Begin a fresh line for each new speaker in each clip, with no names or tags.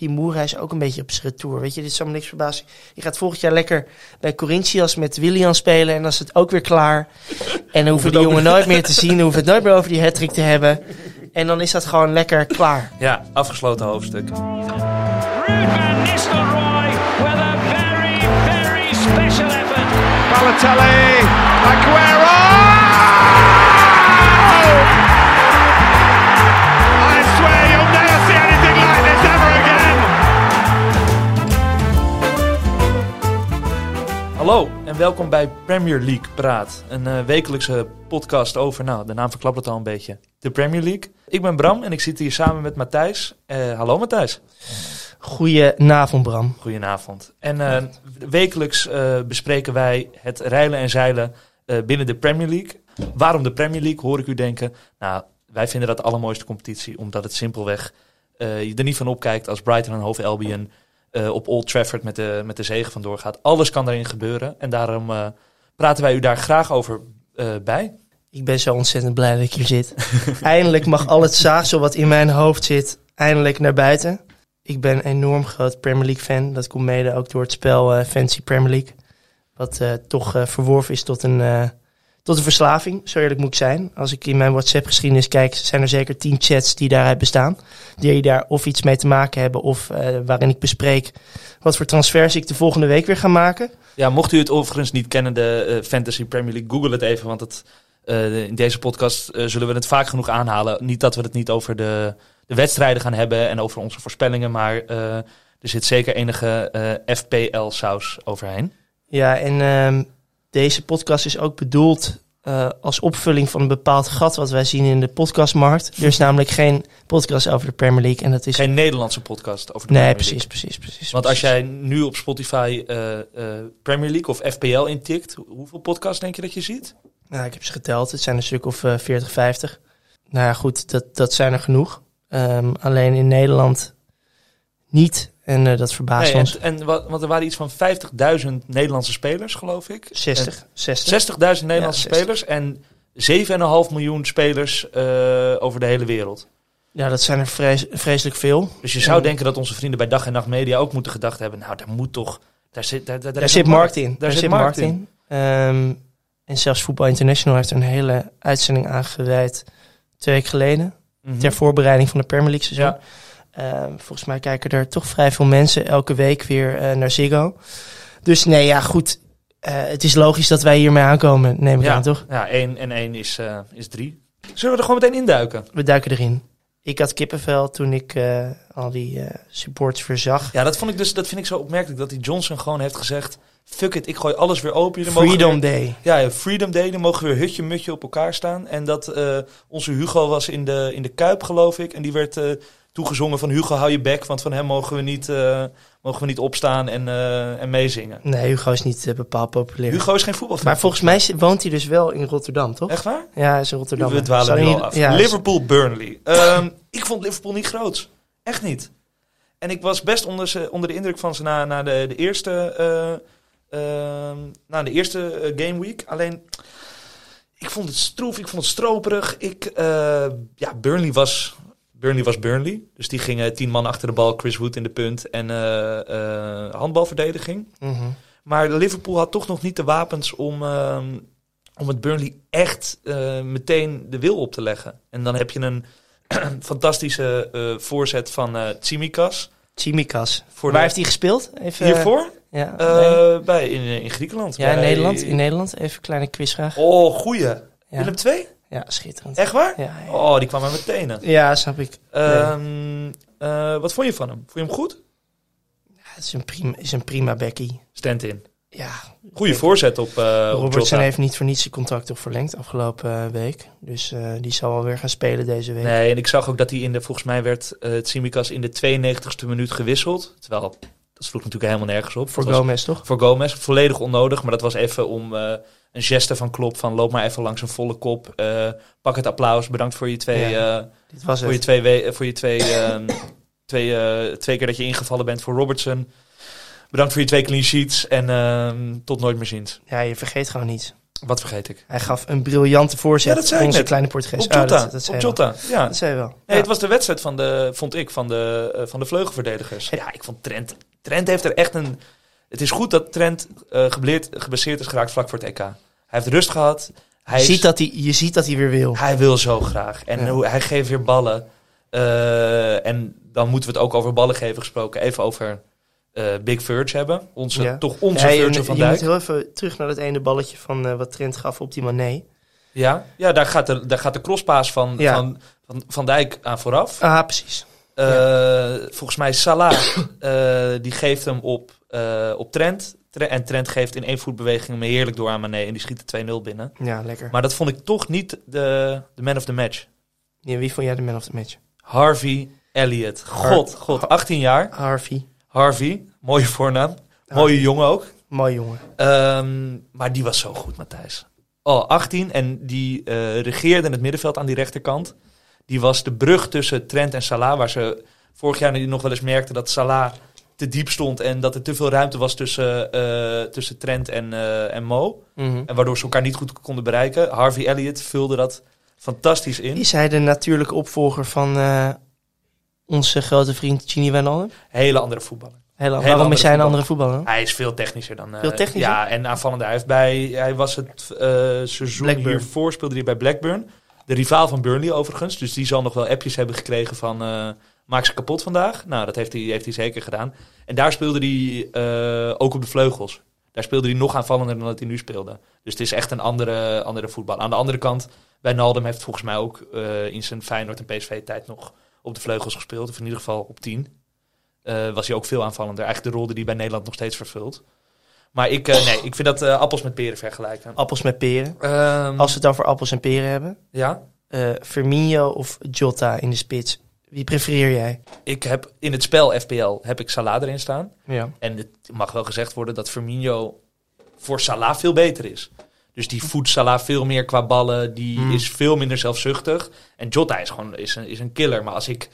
die Moera is ook een beetje op zijn retour. Weet je, dit is allemaal niks verbazen. Je gaat volgend jaar lekker bij Corinthians met Willian spelen. En dan is het ook weer klaar. En dan hoeven die jongen nooit meer te zien. Dan hoeven het nooit meer over die hat te hebben. En dan is dat gewoon lekker klaar.
Ja, afgesloten hoofdstuk.
Ruud van Nistelrooy with a very, very special effort.
Balotelli, Aguero!
Hallo en welkom bij Premier League Praat. Een eh, wekelijkse podcast over, nou, de naam verklapt het al een beetje, de Premier League. Ik ben Bram en ik zit hier samen met Matthijs. Eh, hallo Matthijs.
Goedenavond, Bram.
Goedenavond. En eh, wekelijks bespreken wij het reilen en zeilen binnen de Premier League. Waarom de Premier League, hoor ik u denken. Nou, wij vinden dat de allermooiste competitie, omdat het simpelweg je er niet van opkijkt als Brighton en Hove Albion eh, op Old Trafford met de, met de zegen vandoor gaat. Alles kan daarin gebeuren en daarom eh, praten wij u daar graag over eh, bij.
Ik ben zo ontzettend blij dat ik hier zit. eindelijk mag al het zaagsel wat in mijn hoofd zit, eindelijk naar buiten. Ik ben een enorm groot Premier League fan. Dat komt mede ook door het spel Fancy Premier League. Wat toch verworven is tot een, tot een verslaving, zo eerlijk moet ik zijn. Als ik in mijn WhatsApp-geschiedenis kijk, zijn er zeker tien chats die daaruit bestaan. Die daar of iets mee te maken hebben of eh, waarin ik bespreek wat voor transfers ik de volgende week weer ga maken.
Ja, mocht u het overigens niet kennen, de eh, Fantasy Premier League, google het even. Want het, eh, in deze podcast zullen we het vaak genoeg aanhalen. Niet dat we het niet over de, de wedstrijden gaan hebben en over onze voorspellingen. Maar er zit zeker enige FPL-saus overheen.
Ja, en ehm, deze podcast is ook bedoeld eh, als opvulling van een bepaald gat wat wij zien in de podcastmarkt. Er is namelijk geen podcast over de Premier League en dat is...
Geen Nederlandse podcast over de
nee,
Premier
precies,
League.
precies, precies.
Want als
precies.
jij nu op Spotify eh, eh, Premier League of FPL intikt, hoeveel podcasts denk je dat je ziet?
Nou, ik heb ze geteld. Het zijn een stuk of eh 40, 50. Nou ja, goed, dat, dat zijn er genoeg. Ehm, alleen in Nederland niet. En eh, dat verbaast
Nee,
ons.
en, en wat, want er waren iets van 50.000 Nederlandse spelers, geloof ik.
60, 60.
60.000 Nederlandse
60.
spelers en 7,5 miljoen spelers eh, over de hele wereld.
Ja, dat zijn er vrees- vreselijk veel.
Dus je zou denken dat onze vrienden bij Dag en Nacht Media ook moeten gedacht hebben... nou, daar moet toch... Daar zit, daar, daar,
zit markt in.
Daar, zit markt in.
Ehm, en zelfs Voetbal International heeft er een hele uitzending aangeweid twee weken geleden.
Mhm.
Ter voorbereiding van de Premier League seizoen.
Ja.
Ehm, volgens mij kijken er toch vrij veel mensen elke week weer eh, naar Ziggo. Dus nee, ja goed. Eh, het is logisch dat wij hiermee aankomen, neem ik
Ja.
aan, toch?
Ja, 1 en 1 is, eh, is 3. Zullen we er gewoon meteen induiken?
We duiken erin. Ik had kippenvel toen ik al die eh, supports verzag.
Ja, dat, vond ik dus, dat vind ik zo opmerkelijk. Dat die Johnson gewoon heeft gezegd... Fuck it, ik gooi alles weer open. Jullie mogen
Freedom
weer-
Day.
Ja, ja, Freedom Day, dan mogen we weer hutje mutje op elkaar staan. En dat onze Hugo was in de, in de Kuip, geloof ik. En die werd toegezongen van Hugo, hou je bek. Want van hem mogen we niet, eh, mogen we niet opstaan en, eh, en meezingen.
Nee, Hugo is niet eh, bepaald populair.
Hugo is geen voetbalfan.
Maar volgens mij woont hij dus wel in Rotterdam, toch?
Echt waar?
Ja, is in Rotterdam.
We dwalen
niet-
af.
Ja,
Liverpool-Burnley. Ehm, ik vond Liverpool niet groot. Echt niet. En ik was best onder, ze, onder de indruk van ze na, na de, de eerste, eh, ehm, na de eerste game week. Alleen, ik vond het stroef, ik vond het stroperig. Ik, ja, Burnley was, Burnley was Burnley. Dus die gingen tien man achter de bal, Chris Wood in de punt en eh, eh, handbalverdediging.
Mhm.
Maar Liverpool had toch nog niet de wapens om, ehm, om het Burnley echt eh, meteen de wil op te leggen. En dan heb je een fantastische voorzet van eh Tsimikas.
Waar
de-
heeft hij gespeeld? Even,
Hiervoor?
Ja,
bij, in, in Griekenland.
ja in Nederland. In Nederland. Even een kleine quizvraag.
Oh, goeie.
Ja,
Willem 2?
Ja schitterend.
Echt waar?
Ja, ja.
Oh, die kwam aan mijn tenen.
ja, snap ik.
Ehm, eh, wat vond je van hem? Vond je hem goed?
Ja, het is een prima, is een prima Becky.
Stand in.
Ja,
Goeie voorzet op, uh, op
Robertson heeft niet voor niets zijn contract toch verlengd afgelopen eh, week. Dus eh, die zal wel weer gaan spelen deze week.
Nee, en ik zag ook dat hij in de, volgens mij werd uh, Tsimikas in de 92ste minuut gewisseld. Terwijl, dat sloeg natuurlijk helemaal nergens op.
Voor
was-
Gomez toch?
Voor Gomez, volledig onnodig. Maar dat was even om eh, een geste van Klop van loop maar even langs een volle kop. eh, pak het applaus, bedankt voor je twee,
Ja,
eh,
Dit was
voor je twee, we- voor je twee, ehm, twee, eh, twee keer dat je ingevallen bent voor Robertson. Bedankt voor je twee clean sheets en ehm, tot nooit meer ziens.
Ja, je vergeet gewoon niets.
Wat vergeet ik?
Hij gaf een briljante voorzet
Ja, dat zei
onze
net.
kleine Portugees.
Op
Oh,
Jota.
dat, dat zei
op. Jota. Ja.
Dat zei je wel.
Nee,
Ja.
het was de wedstrijd van de, vond ik, van de, van de vleugelverdedigers. Ja, ik vond Trent. Trent heeft er echt een. Het is goed dat Trent eh gebleerd, geblesseerd is geraakt vlak voor het EK. Hij heeft rust gehad. Hij,
je,
is-
ziet dat hij, je ziet dat hij weer wil.
hij wil zo graag. En
Ja.
hij geeft weer ballen. Eh, en dan moeten we het ook over ballen geven gesproken. Even over eh, Big Verge hebben. Onze,
Ja.
Toch onze
Ja,
Virgil van
je moet
Dijk.
heel even terug naar dat ene balletje van wat Trent gaf op die Mané.
Ja, ja daar, gaat de, daar gaat de crosspaas van,
Ja.
van, van, van Dijk aan vooraf.
Ah, precies.
Volgens mij Salah, die geeft hem op, eh, op Trent. Tre- En Trent geeft in één voetbeweging hem heerlijk door aan Mané. En die schiet de 2-0 binnen.
Ja, lekker.
Maar dat vond ik toch niet de, de man of the match.
Ja, wie vond jij de man of the match?
Harvey Elliott. God,
Har-
god. 18 jaar.
Harvey.
Harvey. Mooie voornaam. Mooie jongen ook.
Mooi jongen.
Ehm, maar die was zo goed, Matthijs. Oh, 18 en die eh, regeerde in het middenveld aan die rechterkant. Die was de brug tussen Trent en Salah, waar ze vorig jaar nog wel eens merkten dat Salah te diep stond en dat er te veel ruimte was tussen, eh, tussen Trent en, eh, en Mo.
Mhm.
En waardoor ze elkaar niet goed konden bereiken. Harvey Elliott vulde dat fantastisch in.
Is hij de natuurlijke opvolger van eh, onze grote vriend Gini Wijnaldum?
Hele andere voetballer.
Heel,
Hele
waarom is hij een andere voetballer?
Hij is veel technischer dan... eh,
Veel technischer?
Ja, en aanvallender. Hij, heeft bij, hij was het eh, seizoen
Blackburn.
hiervoor speelde hij bij Blackburn. De rivaal van Burnley overigens. Dus die zal nog wel appjes hebben gekregen van... maak ze kapot vandaag. Nou, dat heeft hij, heeft hij zeker gedaan. En daar speelde hij eh, ook op de vleugels. Daar speelde hij nog aanvallender dan dat hij nu speelde. Dus het is echt een andere, andere voetbal. Aan de andere kant, Wijnaldum heeft volgens mij ook eh, in zijn Feyenoord en PSV-tijd nog op de vleugels gespeeld. Of in ieder geval op 10. Eh, was hij ook veel aanvallender. Eigenlijk de rol die hij bij Nederland nog steeds vervult. Maar ik, nee, ik vind dat appels met peren vergelijken.
Appels met peren.
Ehm,
Als we het dan voor appels en peren hebben.
Ja,
Firmino of Jota in de spits. Wie prefereer jij?
ik heb in het spel FPL heb ik Salah erin staan.
Ja.
En het mag wel gezegd worden dat Firmino voor Salah veel beter is. Dus die voedt Salah veel meer qua ballen. Die
Hmm.
is veel minder zelfzuchtig. En Jota is gewoon is een, is een killer. Maar als ik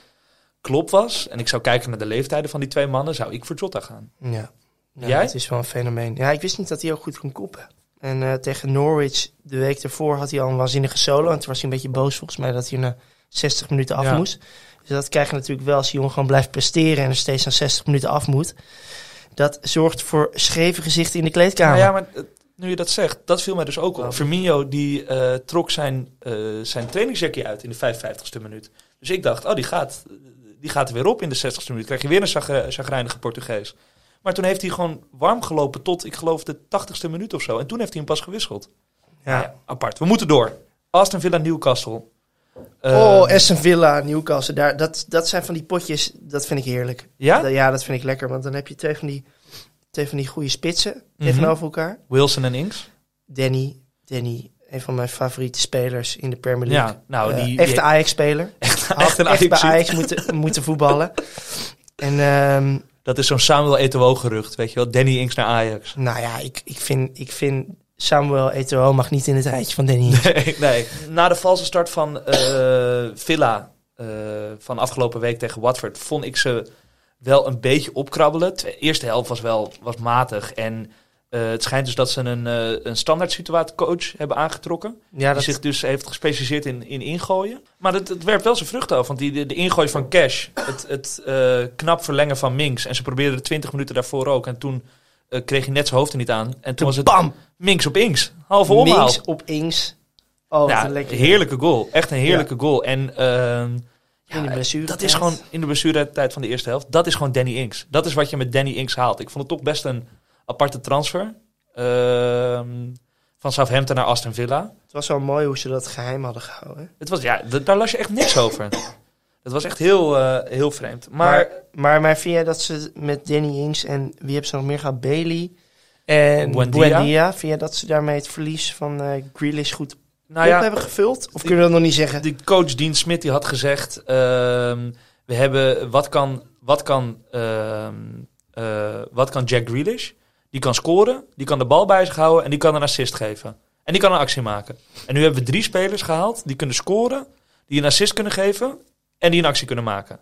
klop was en ik zou kijken naar de leeftijden van die twee mannen, zou ik voor Jota gaan.
Ja. ja
Jij?
Het is wel een fenomeen. Ja, ik wist niet dat hij ook goed kon koppen. En eh, tegen Norwich de week daarvoor had hij al een waanzinnige solo. En toen was hij een beetje boos volgens mij dat hij na 60 minuten af
Ja.
moest. Dus dat krijg je natuurlijk wel als die jongen gewoon blijft presteren en er steeds na 60 minuten af moet. Dat zorgt voor scheve gezichten in de kleedkamer.
Nou ja, maar eh, nu je dat zegt, dat viel mij dus ook op.
Oh.
Firmino die eh, trok zijn, eh zijn trainingsjackje uit in de 55ste minuut. Dus ik dacht, oh, die gaat, die gaat er weer op in de 60ste minuut. Krijg je weer een zagrijnige Portugees. Maar toen heeft hij gewoon warm gelopen tot, ik geloof, de 80ste minuut of zo. En toen heeft hij hem pas gewisseld.
Ja.
Nou ja, apart. We moeten door. Aston Villa Newcastle. Eh,
oh, Aston Villa, Newcastle. Daar, dat, dat zijn van die potjes, dat vind ik heerlijk.
ja?
Dat- ja, dat vind ik lekker. Want dan heb je twee van die, twee van die goede spitsen
Mhm.
tegenover elkaar.
Wilson en Ings.
Danny, Danny, een van mijn favoriete spelers in de Premier League.
Ja, nou,
Eh,
die,
echte Ajax-speler.
echt, een
echt bij. Ajax moeten, moeten voetballen. En ehm,
Dat is zo'n Samuel Eto'o gerucht, weet je wel. Danny Ings naar Ajax.
nou ja, ik, ik, vind, ik vind Samuel Eto'o mag niet in het rijtje van Danny.
Nee, nee. Na de valse start van eh, Villa eh, van afgelopen week tegen Watford vond ik ze wel een beetje opkrabbelen. De eerste helft was wel was matig en eh, het schijnt dus dat ze een, een standaard situatiecoach hebben aangetrokken.
Ja,
Die zich dus heeft gespecialiseerd in, in ingooien. Maar het, het werpt wel zijn vruchten af. Want die, de, de ingooi van Cash, het, het knap verlengen van Minks. En ze probeerden de 20 minuten daarvoor ook. En toen kreeg hij net zijn hoofd er niet aan. En toen was het
bam!
Minks op Inks. Halve omhaal.
Minks op Ings. Oh,
Ja,
een
heerlijke goal. Echt een heerlijke goal. En ehm,
In de
dat is gewoon in de blessuretijd van de eerste helft. Dat is gewoon Danny Inks. Dat is wat je met Danny Inks haalt. Ik vond het toch best een aparte transfer. Ehm, van Southampton naar Aston Villa.
Het was wel mooi hoe ze dat geheim hadden gehouden.
Het was, ja, daar las je echt niks over. Het was echt heel, eh, heel vreemd. Maar,
Maar, maar, maar vind jij dat ze met Danny Ings en wie hebben ze nog meer gehad? Bailey en
Buendia.
Buendia. Vind jij dat ze daarmee het verlies van eh Grealish goed
nou ja,
hebben gevuld? Of kunnen we dat nog niet zeggen?
de coach Dean Smith die had gezegd... ehm, we hebben, wat kan, wat kan, ehm, eh, wat kan Jack Grealish? Die kan scoren, die kan de bal bij zich houden en die kan een assist geven. En die kan een actie maken. En nu hebben we drie spelers gehaald die kunnen scoren, die een assist kunnen geven en die een actie kunnen maken.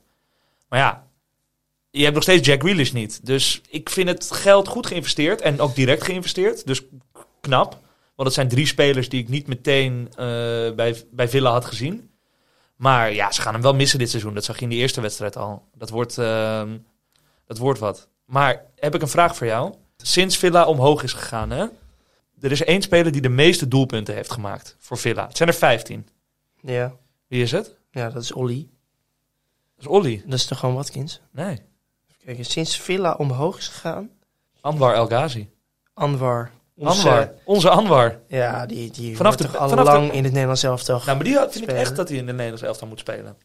Maar ja, je hebt nog steeds Jack Grealish niet. Dus ik vind het geld goed geïnvesteerd en ook direct geïnvesteerd. Dus knap. Want het zijn drie spelers die ik niet meteen eh, bij, bij Villa had gezien. Maar ja, ze gaan hem wel missen dit seizoen. Dat zag je in de eerste wedstrijd al. Dat wordt, ehm, dat wordt wat. Maar heb ik een vraag voor jou. Sinds Villa omhoog is gegaan, hè? Er is één speler die de meeste doelpunten heeft gemaakt voor Villa. Het zijn er 15.
Ja.
Wie is het?
ja, dat is Olly.
Dat is Olly.
Dat is toch gewoon Watkins?
Nee.
Kijk, sinds Villa omhoog is gegaan,
Anwar El Ghazi.
Anwar. Onze,
Anwar. Onze Anwar.
Ja, die, die
Vanaf de-
toch al
vanaf de-
lang in het Nederlands elftal.
Nou, maar die had- vind ik echt dat hij in de Nederlandse elftal moet spelen.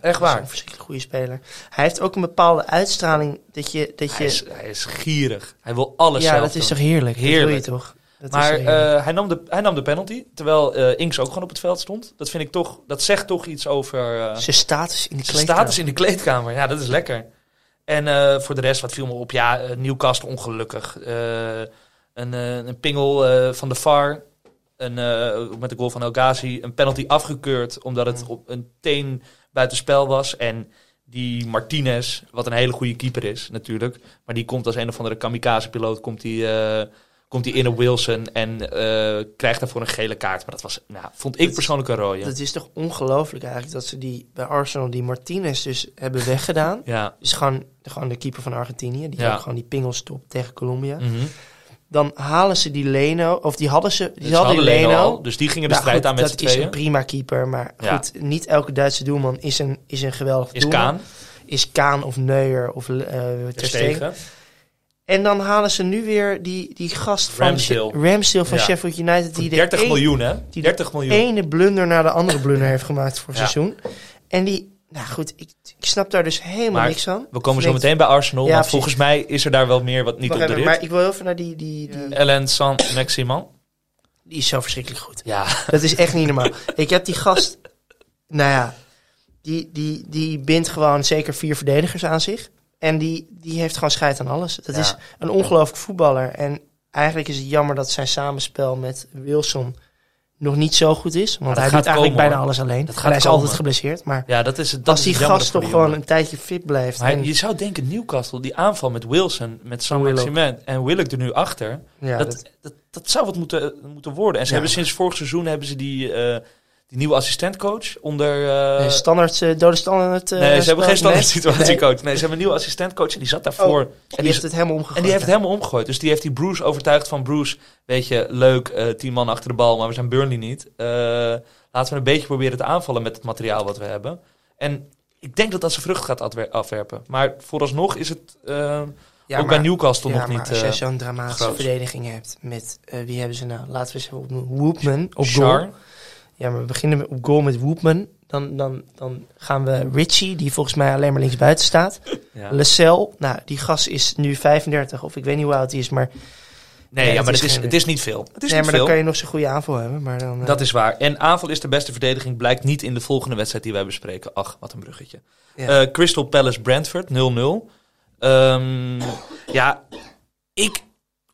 Echt waar.
een verschrikkelijk goede speler. Hij heeft ook een bepaalde uitstraling dat je... Dat je
Hij is, hij is gierig. Hij wil alles
ja,
zelf
dat is toch heerlijk?
Heerlijk.
Dat je toch? Dat
Maar eh, hij, nam de, hij nam de penalty, terwijl eh Inks ook gewoon op het veld stond. Dat vind ik toch, dat zegt toch iets over eh,
Zijn status in de
zijn
kleedkamer.
status in de kleedkamer. Ja, dat is lekker. En eh, voor de rest, wat viel me op? Ja, eh, Newcastle ongelukkig. Eh, een, een pingel van de VAR. Een, met de goal van El Ghazi. Een penalty afgekeurd omdat het op een teen buitenspel was. En die Martinez, wat een hele goede keeper is natuurlijk. Maar die komt als een of andere kamikaze-piloot komt die, komt die in op Wilson. En eh, krijgt daarvoor een gele kaart. Maar dat was, nou, vond ik
Dat-
persoonlijk een rode.
Dat is toch ongelooflijk eigenlijk dat ze die bij Arsenal die Martinez dus hebben weggedaan.
ja.
Dus gewoon, gewoon de keeper van Argentinië, die
Ja.
ook gewoon die pingel stopt tegen Colombia.
Mhm.
Dan halen ze die Leno, of die hadden ze, die
Dus
hadden Leno.
al, dus die gingen de
Nou,
strijd
goed,
aan met z'n
dat is een
tweeën.
prima keeper, maar
Ja.
goed, niet elke Duitse doelman is een, is een geweldig
Is
doelman.
Kaan,
Is Kaan of Neuer of Ter
Ter
Stegen. En dan halen ze nu weer die, die gast van
Ramsdale.
Van
Ja.
Sheffield United. Die de
30
een-
miljoen, hè?
die
30 miljoen.
ene blunder naar de andere blunder heeft gemaakt voor het
Ja.
seizoen. En die, nou goed, ik, ik snap daar dus helemaal
Maar
niks van.
We komen zo meteen bij Arsenal,
Ja,
maar
precies.
volgens mij is er daar wel meer wat niet
Wacht
op de rit.
maar ik wil even naar die, die, die,
Ellen Saint-Maximan.
die is zo verschrikkelijk goed.
Ja,
Dat is echt niet normaal. ik heb die gast, nou ja, die, die, die bindt gewoon zeker vier verdedigers aan zich. En die, die heeft gewoon scheid aan alles. Dat
Ja.
is een ongelooflijk voetballer. En eigenlijk is het jammer dat zijn samenspel met Wilson nog niet zo goed is. Want hij
gaat
doet eigenlijk
komen,
bijna
hoor.
alles alleen.
Dat gaat
hij is
komen.
altijd geblesseerd. Maar
ja dat is het. Dat
als die gast toch gewoon een tijdje fit blijft. En-
je zou denken, Newcastle, die aanval met Wilson, met Sam. Maximan en Willock er nu achter.
ja,
dat,
dat-
dat, dat, zou wat moeten, moeten worden. En ze
Ja,
hebben sinds vorig seizoen hebben ze die, eh, die nieuwe assistentcoach onder... eh,
nee, standaard, eh, dode standaard. eh,
nee, ze hebben geen standaard
nee.
situatiecoach. Nee, ze hebben een nieuwe assistentcoach en die zat daarvoor.
Oh,
en
Die
die
heeft het helemaal omgegooid.
En die heeft het helemaal omgegooid. Dus die heeft die Bruce overtuigd van Bruce, weet je, leuk, tien man achter de bal, maar we zijn Burnley niet. Laten we een beetje proberen te aanvallen met het materiaal wat we hebben. En ik denk dat dat zijn vrucht gaat afwerpen. Maar vooralsnog is het
Ja,
ook
maar-
bij Newcastle
ja,
nog
maar
niet...
als
eh
zo'n dramatische
groot.
verdediging hebt met, wie hebben ze nou? Laten we eens even opnoemen. Woopman op
Char.
goal. Ja, maar we beginnen met- op goal met Woopman. Dan, dan, dan gaan we Richie, die volgens mij alleen maar linksbuiten staat.
Ja.
Lecel, nou, die gast is nu 35 of ik weet niet hoe oud hij is. Maar,
Nee,
Nee,
ja,
het
maar
is
het is, het is niet veel. Het is
nee,
niet
maar dan kan je nog zo'n goede aanval hebben. Maar dan, eh,
Dat is waar. En aanval is de beste verdediging, blijkt niet in de volgende wedstrijd die wij bespreken. Ach, wat een bruggetje.
ja.
Eh, Crystal Palace Brentford 0-0. Ehm, ja, ik,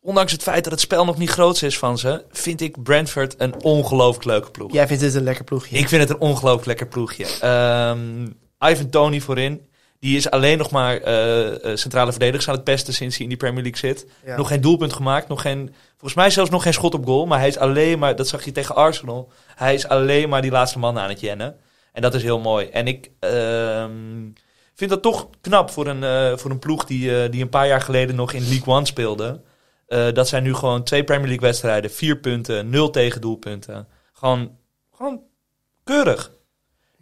ondanks het feit dat het spel nog niet groot is van ze, vind ik Brentford een ongelooflijk leuke ploeg.
Jij vindt het een lekker ploegje.
Ik vind het een ongelooflijk lekker ploegje. Ehm, Ivan Tony voorin. Die is alleen nog maar eh, eh, centrale verdedigers aan het pesten sinds hij in die Premier League zit.
Ja.
Nog geen doelpunt gemaakt. Nog geen, volgens mij zelfs nog geen schot op goal. Maar hij is alleen maar, dat zag je tegen Arsenal. Hij is alleen maar die laatste man aan het jennen. En dat is heel mooi. En ik ehm, vind dat toch knap voor een, eh, voor een ploeg die, die een paar jaar geleden nog in League One speelde. Eh, dat zijn nu gewoon twee Premier League wedstrijden, vier punten, nul tegendoelpunten. Gewoon, gewoon keurig.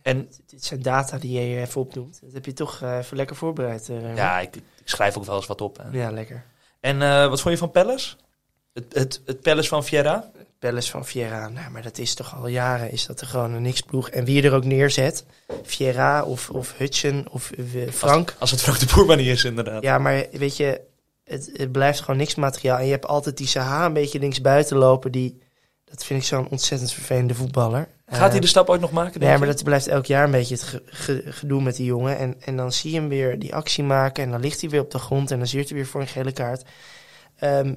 En
Dit zijn data die je even opnoemt. Dat heb je toch eh, even lekker voorbereid. eh,
ja, ik, ik schrijf ook wel eens wat op. hè.
ja, lekker.
En wat vond je van Palace? Het, het, het Palace van Vieira?
Palace van Vieira. Nou, maar dat is toch al jaren is dat er gewoon een niks ploeg. En wie je er ook neerzet, Vieira of, of Hutchen of Frank.
Als het Frank de Boer maar niet is, inderdaad.
Ja, maar weet je, het, het blijft gewoon niks materiaal. En je hebt altijd die Saha een beetje links buiten lopen. Die, dat vind ik zo'n ontzettend vervelende voetballer.
Gaat hij
Eh,
de stap ooit nog maken?
Nee, maar dat blijft elk jaar een beetje het ge- ge- gedoe met die jongen. En, en dan zie je hem weer die actie maken. En dan ligt hij weer op de grond. En dan zeurt hij weer voor een gele kaart. Ehm,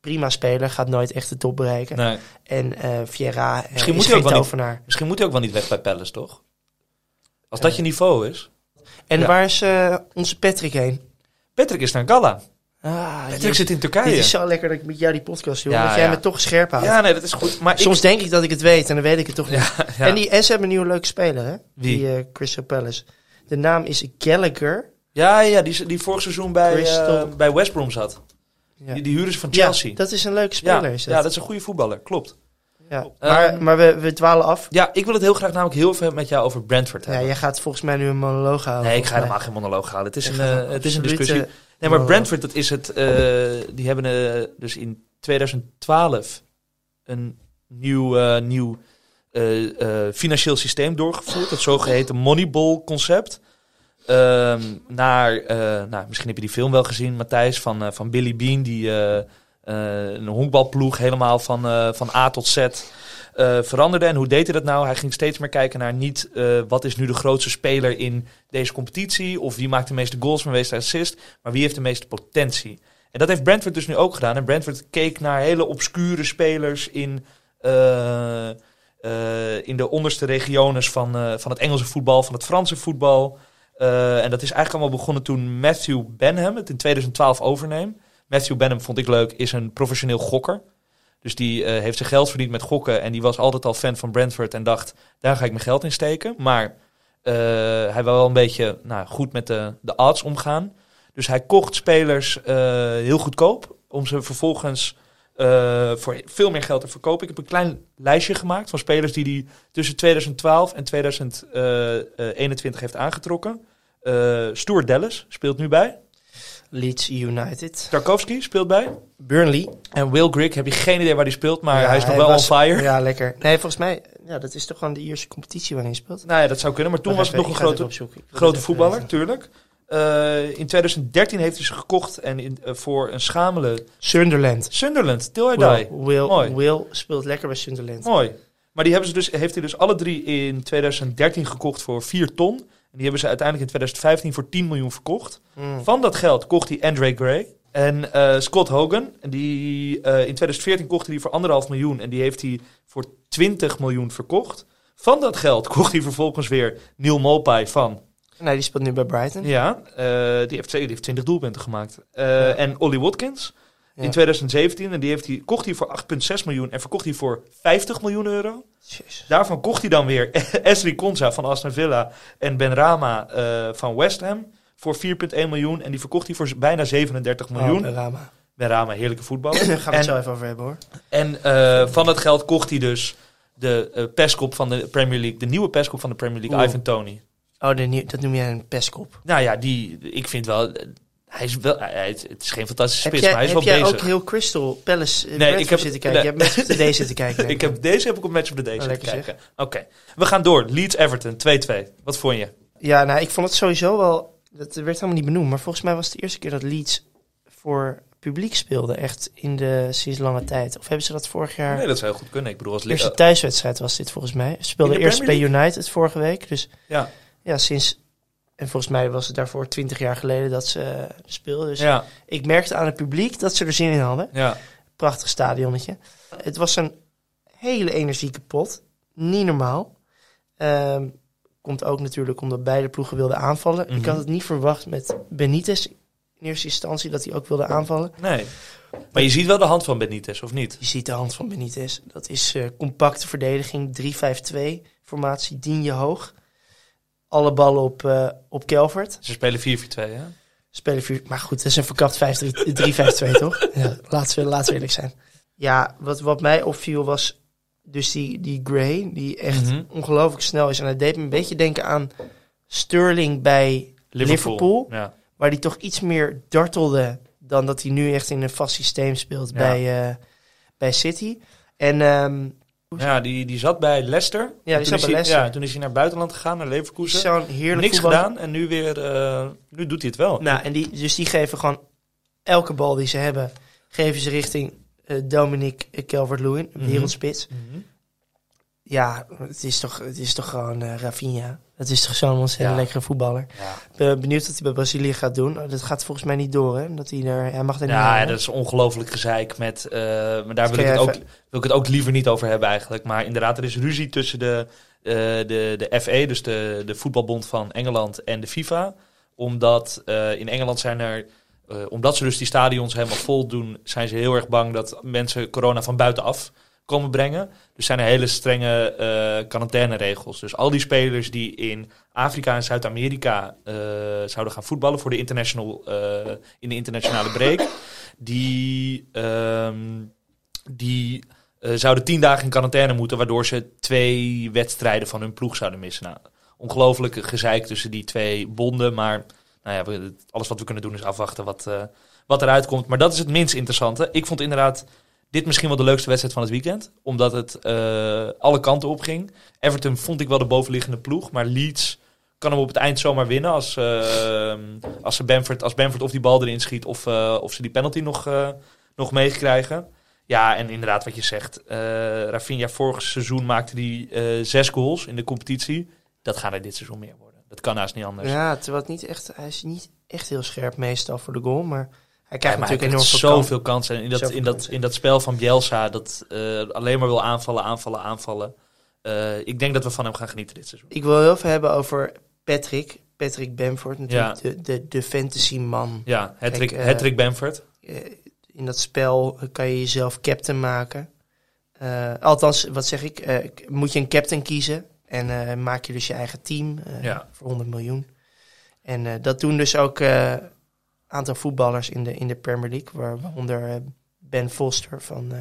prima speler, gaat nooit echt de top bereiken.
Nee.
En eh Vieira eh,
Misschien
is
moet hij ook wel niet-. Misschien moet hij ook wel niet weg bij Palace, toch? Als dat je niveau is.
En
Ja.
waar is onze Patrick heen?
Patrick is naar Gala.
Ah,
Patrick zit in Turkije.
Dit is zo lekker dat ik met jou die podcast doe.
Ja,
dat jij
ja.
me toch scherp houdt.
Ja, nee, dat is goed. Maar
Soms denk ik dat ik het weet en dan weet ik het toch niet.
Ja,
En, die, ze hebben een nieuwe leuke speler, hè?
Wie?
Die eh, Crystal Palace. De naam is Gallagher.
ja, ja die, die vorig seizoen bij, eh,
Crystal-
bij West Brom zat.
Ja.
Die, die huren ze van
Ja,
Chelsea.
dat is een leuke
ja,
speler. is dat.
ja, dat is een goede voetballer. Klopt.
Ja.
Ehm,
Maar, maar we, we dwalen af.
Ja, ik wil het heel graag namelijk heel veel met jou over Brentford
Ja,
hebben.
jij gaat volgens mij nu een monoloog houden.
nee, ik ga helemaal geen monoloog halen. Het is een, eh, het is een discussie. Nee, maar
monoloog.
Brentford, dat is het. eh, die hebben eh, dus in 2012 een nieuw, eh, nieuw financieel systeem doorgevoerd. Het zogeheten Moneyball-concept. Ehm, naar, nou, misschien heb je die film wel gezien, Matthijs, van, van Billy Bean, die een honkbalploeg helemaal van, van A tot Z eh, veranderde. En hoe deed hij dat nou? Hij ging steeds meer kijken naar niet eh, wat is nu de grootste speler in deze competitie, of wie maakt de meeste goals, de meeste assist, maar wie heeft de meeste potentie. En dat heeft Brentford dus nu ook gedaan. En Brentford keek naar hele obscure spelers in, eh, in de onderste regiones van, van het Engelse voetbal, van het Franse voetbal. En dat is eigenlijk allemaal begonnen toen Matthew Benham het in 2012 overneemt. Matthew Benham vond ik leuk, is een professioneel gokker. Dus die eh, heeft zijn geld verdiend met gokken. En die was altijd al fan van Brentford en dacht, daar ga ik mijn geld in steken. Maar eh, hij wil wel een beetje nou, goed met de, de odds omgaan. Dus hij kocht spelers eh, heel goedkoop. Om ze vervolgens voor veel meer geld te verkopen. Ik heb een klein lijstje gemaakt van spelers die hij tussen 2012 en 2021 heeft aangetrokken. Stuart Dallas speelt nu bij.
Leeds United.
Tarkovsky speelt bij.
Burnley.
En Will Grigg heb je geen idee waar hij speelt, maar
Ja,
hij is nog wel
was-
on fire.
Ja, lekker. Nee, volgens mij, ja, dat is toch gewoon de Ierse competitie waarin hij speelt.
Nou ja, dat zou kunnen. Maar toen was het nog een grote, grote voetballer,
weten.
tuurlijk. Eh, in 2013 heeft hij ze gekocht en in, eh, voor een schamele
Sunderland.
Sunderland, till I
Will,
die.
Will,
Mooi.
Will speelt lekker bij Sunderland.
Mooi. Maar die hebben ze dus, heeft hij dus alle drie in 2013 gekocht voor 4 ton. Die hebben ze uiteindelijk in 2015 voor 10 miljoen verkocht.
Mm.
Van dat geld kocht hij Andre Gray en eh, Scott Hogan. En die, eh, in 2014 kocht hij die voor anderhalf miljoen. En die heeft hij voor 20 miljoen verkocht. Van dat geld kocht hij vervolgens weer Neil Mopai van.
Nee, die speelt nu bij Brighton.
Ja, eh, die, heeft, die heeft 20 doelpunten gemaakt. En Ollie Watkins
Ja.
in 2017. En die heeft hij, kocht hij voor 8,6 miljoen en verkocht hij voor 50 miljoen euro.
Jezus.
Daarvan kocht hij dan weer Esri Konsa van Aston Villa en Ben Rama eh, van West Ham voor 4,1 miljoen. En die verkocht hij voor bijna 37 miljoen.
Oh.
Ben Rama, heerlijke voetballer.
Daar gaan we het zo even over hebben hoor.
en eh, van dat geld kocht hij dus de pestkop van de Premier League, de nieuwe pestkop van de Premier League,
Oeh.
Ivan Tony.
Oh, de dat noem jij een pestkop.
Nou ja, die, ik vind wel, hij is wel, hij, het is geen fantastische
Heb
spits,
jij,
maar hij is
heb
wel
jij
bezig.
ook heel Crystal Palace
Nee,
uh, nee,
ik heb-
zitten kijken?
nee.
Je hebt met de D zitten kijken.
Ik heb, deze heb ik op Match of the Day
Oh,
zitten kijken. Oké, we gaan door. Leeds-Everton, 2-2. Wat vond je?
Ja, nou, ik vond het sowieso wel... Dat werd helemaal niet benoemd. Maar volgens mij was het de eerste keer dat Leeds voor publiek speelde. Echt in de, sinds lange tijd. Of hebben ze dat vorig jaar...
Nee, dat zou heel goed kunnen. Ik bedoel, als
De eerste
Leeds...
thuiswedstrijd was dit volgens mij. Ze speelden
de
eerst bij United vorige week. Dus
Ja,
ja, sinds... En volgens mij was het daarvoor twintig jaar geleden dat ze speelden. Dus
ja,
ik merkte aan het publiek dat ze er zin in hadden.
ja.
Prachtig stadionnetje. Het was een hele energieke pot. Niet normaal. Ehm, komt ook natuurlijk omdat beide ploegen wilden aanvallen.
Mhm.
Ik had het niet verwacht met Benitez in eerste instantie dat hij ook wilde aanvallen.
Nee. Maar je ziet wel de hand van Benitez, of niet?
Je ziet de hand van Benitez. Dat is eh, compacte verdediging, 3-5-2 formatie, dien je hoog. Alle ballen op, eh op Kelvert.
Ze spelen 4-4-2, hè?
Spelen vier, maar goed, dat is een verkapt 5-3-2 toch? Ja, laten, we, laten we eerlijk zijn. Ja, wat, wat mij opviel was dus die, die Gray, die echt
Mhm.
ongelooflijk snel is. En hij deed me een beetje denken aan Sterling bij Liverpool.
Ja.
waar die toch iets meer dartelde dan dat hij nu echt in een vast systeem speelt
Ja.
bij, eh, bij City. En ehm
ja, die, die zat bij Leicester.
Ja, die
Toen
zat
is
bij
hij-
Leicester.
Ja, toen is hij naar het buitenland gegaan, naar Leverkusen.
zo'n heerlijk
Niks
voetballer.
gedaan en nu weer... eh, nu doet hij het wel.
Nou, en die, dus die geven gewoon elke bal die ze hebben, geven ze richting eh Dominic Calvert-Lewin,
Mhm.
wereldspits.
Mhm.
Ja, het is toch, het is toch gewoon eh Rafinha. Het is toch zo'n ontzettend
Ja.
lekkere voetballer.
Ja,
ben benieuwd wat hij bij Brazilië gaat doen. Oh, Dat gaat volgens mij niet door, hè? Dat hij, er, hij mag er niet
ja, dat is ongelooflijk gezeik met... eh, maar daar wil ik, het ook, wil ik het ook liever niet over hebben eigenlijk. Maar inderdaad, er is ruzie tussen de, eh, de, de FA, dus de, de voetbalbond van Engeland en de FIFA. Omdat eh, in Engeland zijn er omdat ze dus die stadions helemaal vol doen, zijn ze heel erg bang dat mensen corona van buitenaf komen brengen. Dus zijn er hele strenge eh quarantaineregels. Dus al die spelers die in Afrika en Zuid-Amerika eh, zouden gaan voetballen voor de international, eh, in de internationale break, die, ehm, die zouden tien dagen in quarantaine moeten, waardoor ze twee wedstrijden van hun ploeg zouden missen. Nou, ongelooflijk gezeik tussen die twee bonden, maar nou ja, alles wat we kunnen doen is afwachten wat, wat eruit komt. Maar dat is het minst interessante. Ik vond inderdaad dit misschien wel de leukste wedstrijd van het weekend. Omdat het eh, alle kanten op ging. Everton vond ik wel de bovenliggende ploeg. Maar Leeds kan hem op het eind zomaar winnen. Als, eh, als, ze Bamford, als Bamford of die bal erin schiet of, eh, of ze die penalty nog, nog meekrijgen. Ja, en inderdaad wat je zegt. Rafinha vorig seizoen maakte die zes goals in de competitie. Dat gaan er dit seizoen meer worden. Dat kan haast niet anders.
Ja, terwijl niet echt, hij is niet echt heel scherp meestal voor de goal, maar hij
Ja,
krijgt natuurlijk enorm veel
zoveel kansen. En in dat, in, dat,
kansen.
in dat spel van Bielsa, dat eh, alleen maar wil aanvallen, aanvallen, aanvallen. Eh, ik denk dat we van hem gaan genieten dit seizoen.
Ik wil heel veel hebben over Patrick, Patrick Bamford, natuurlijk de, de, de fantasy man.
Ja, Hattrick,
Kijk, eh,
Bamford.
In dat spel kan je jezelf captain maken. Althans, wat zeg ik? moet je een captain kiezen en maak je dus je eigen team
Ja.
voor 100 miljoen. En dat doen dus ook aantal voetballers in de, in de Premier League, waar- waaronder eh, Ben Foster van eh,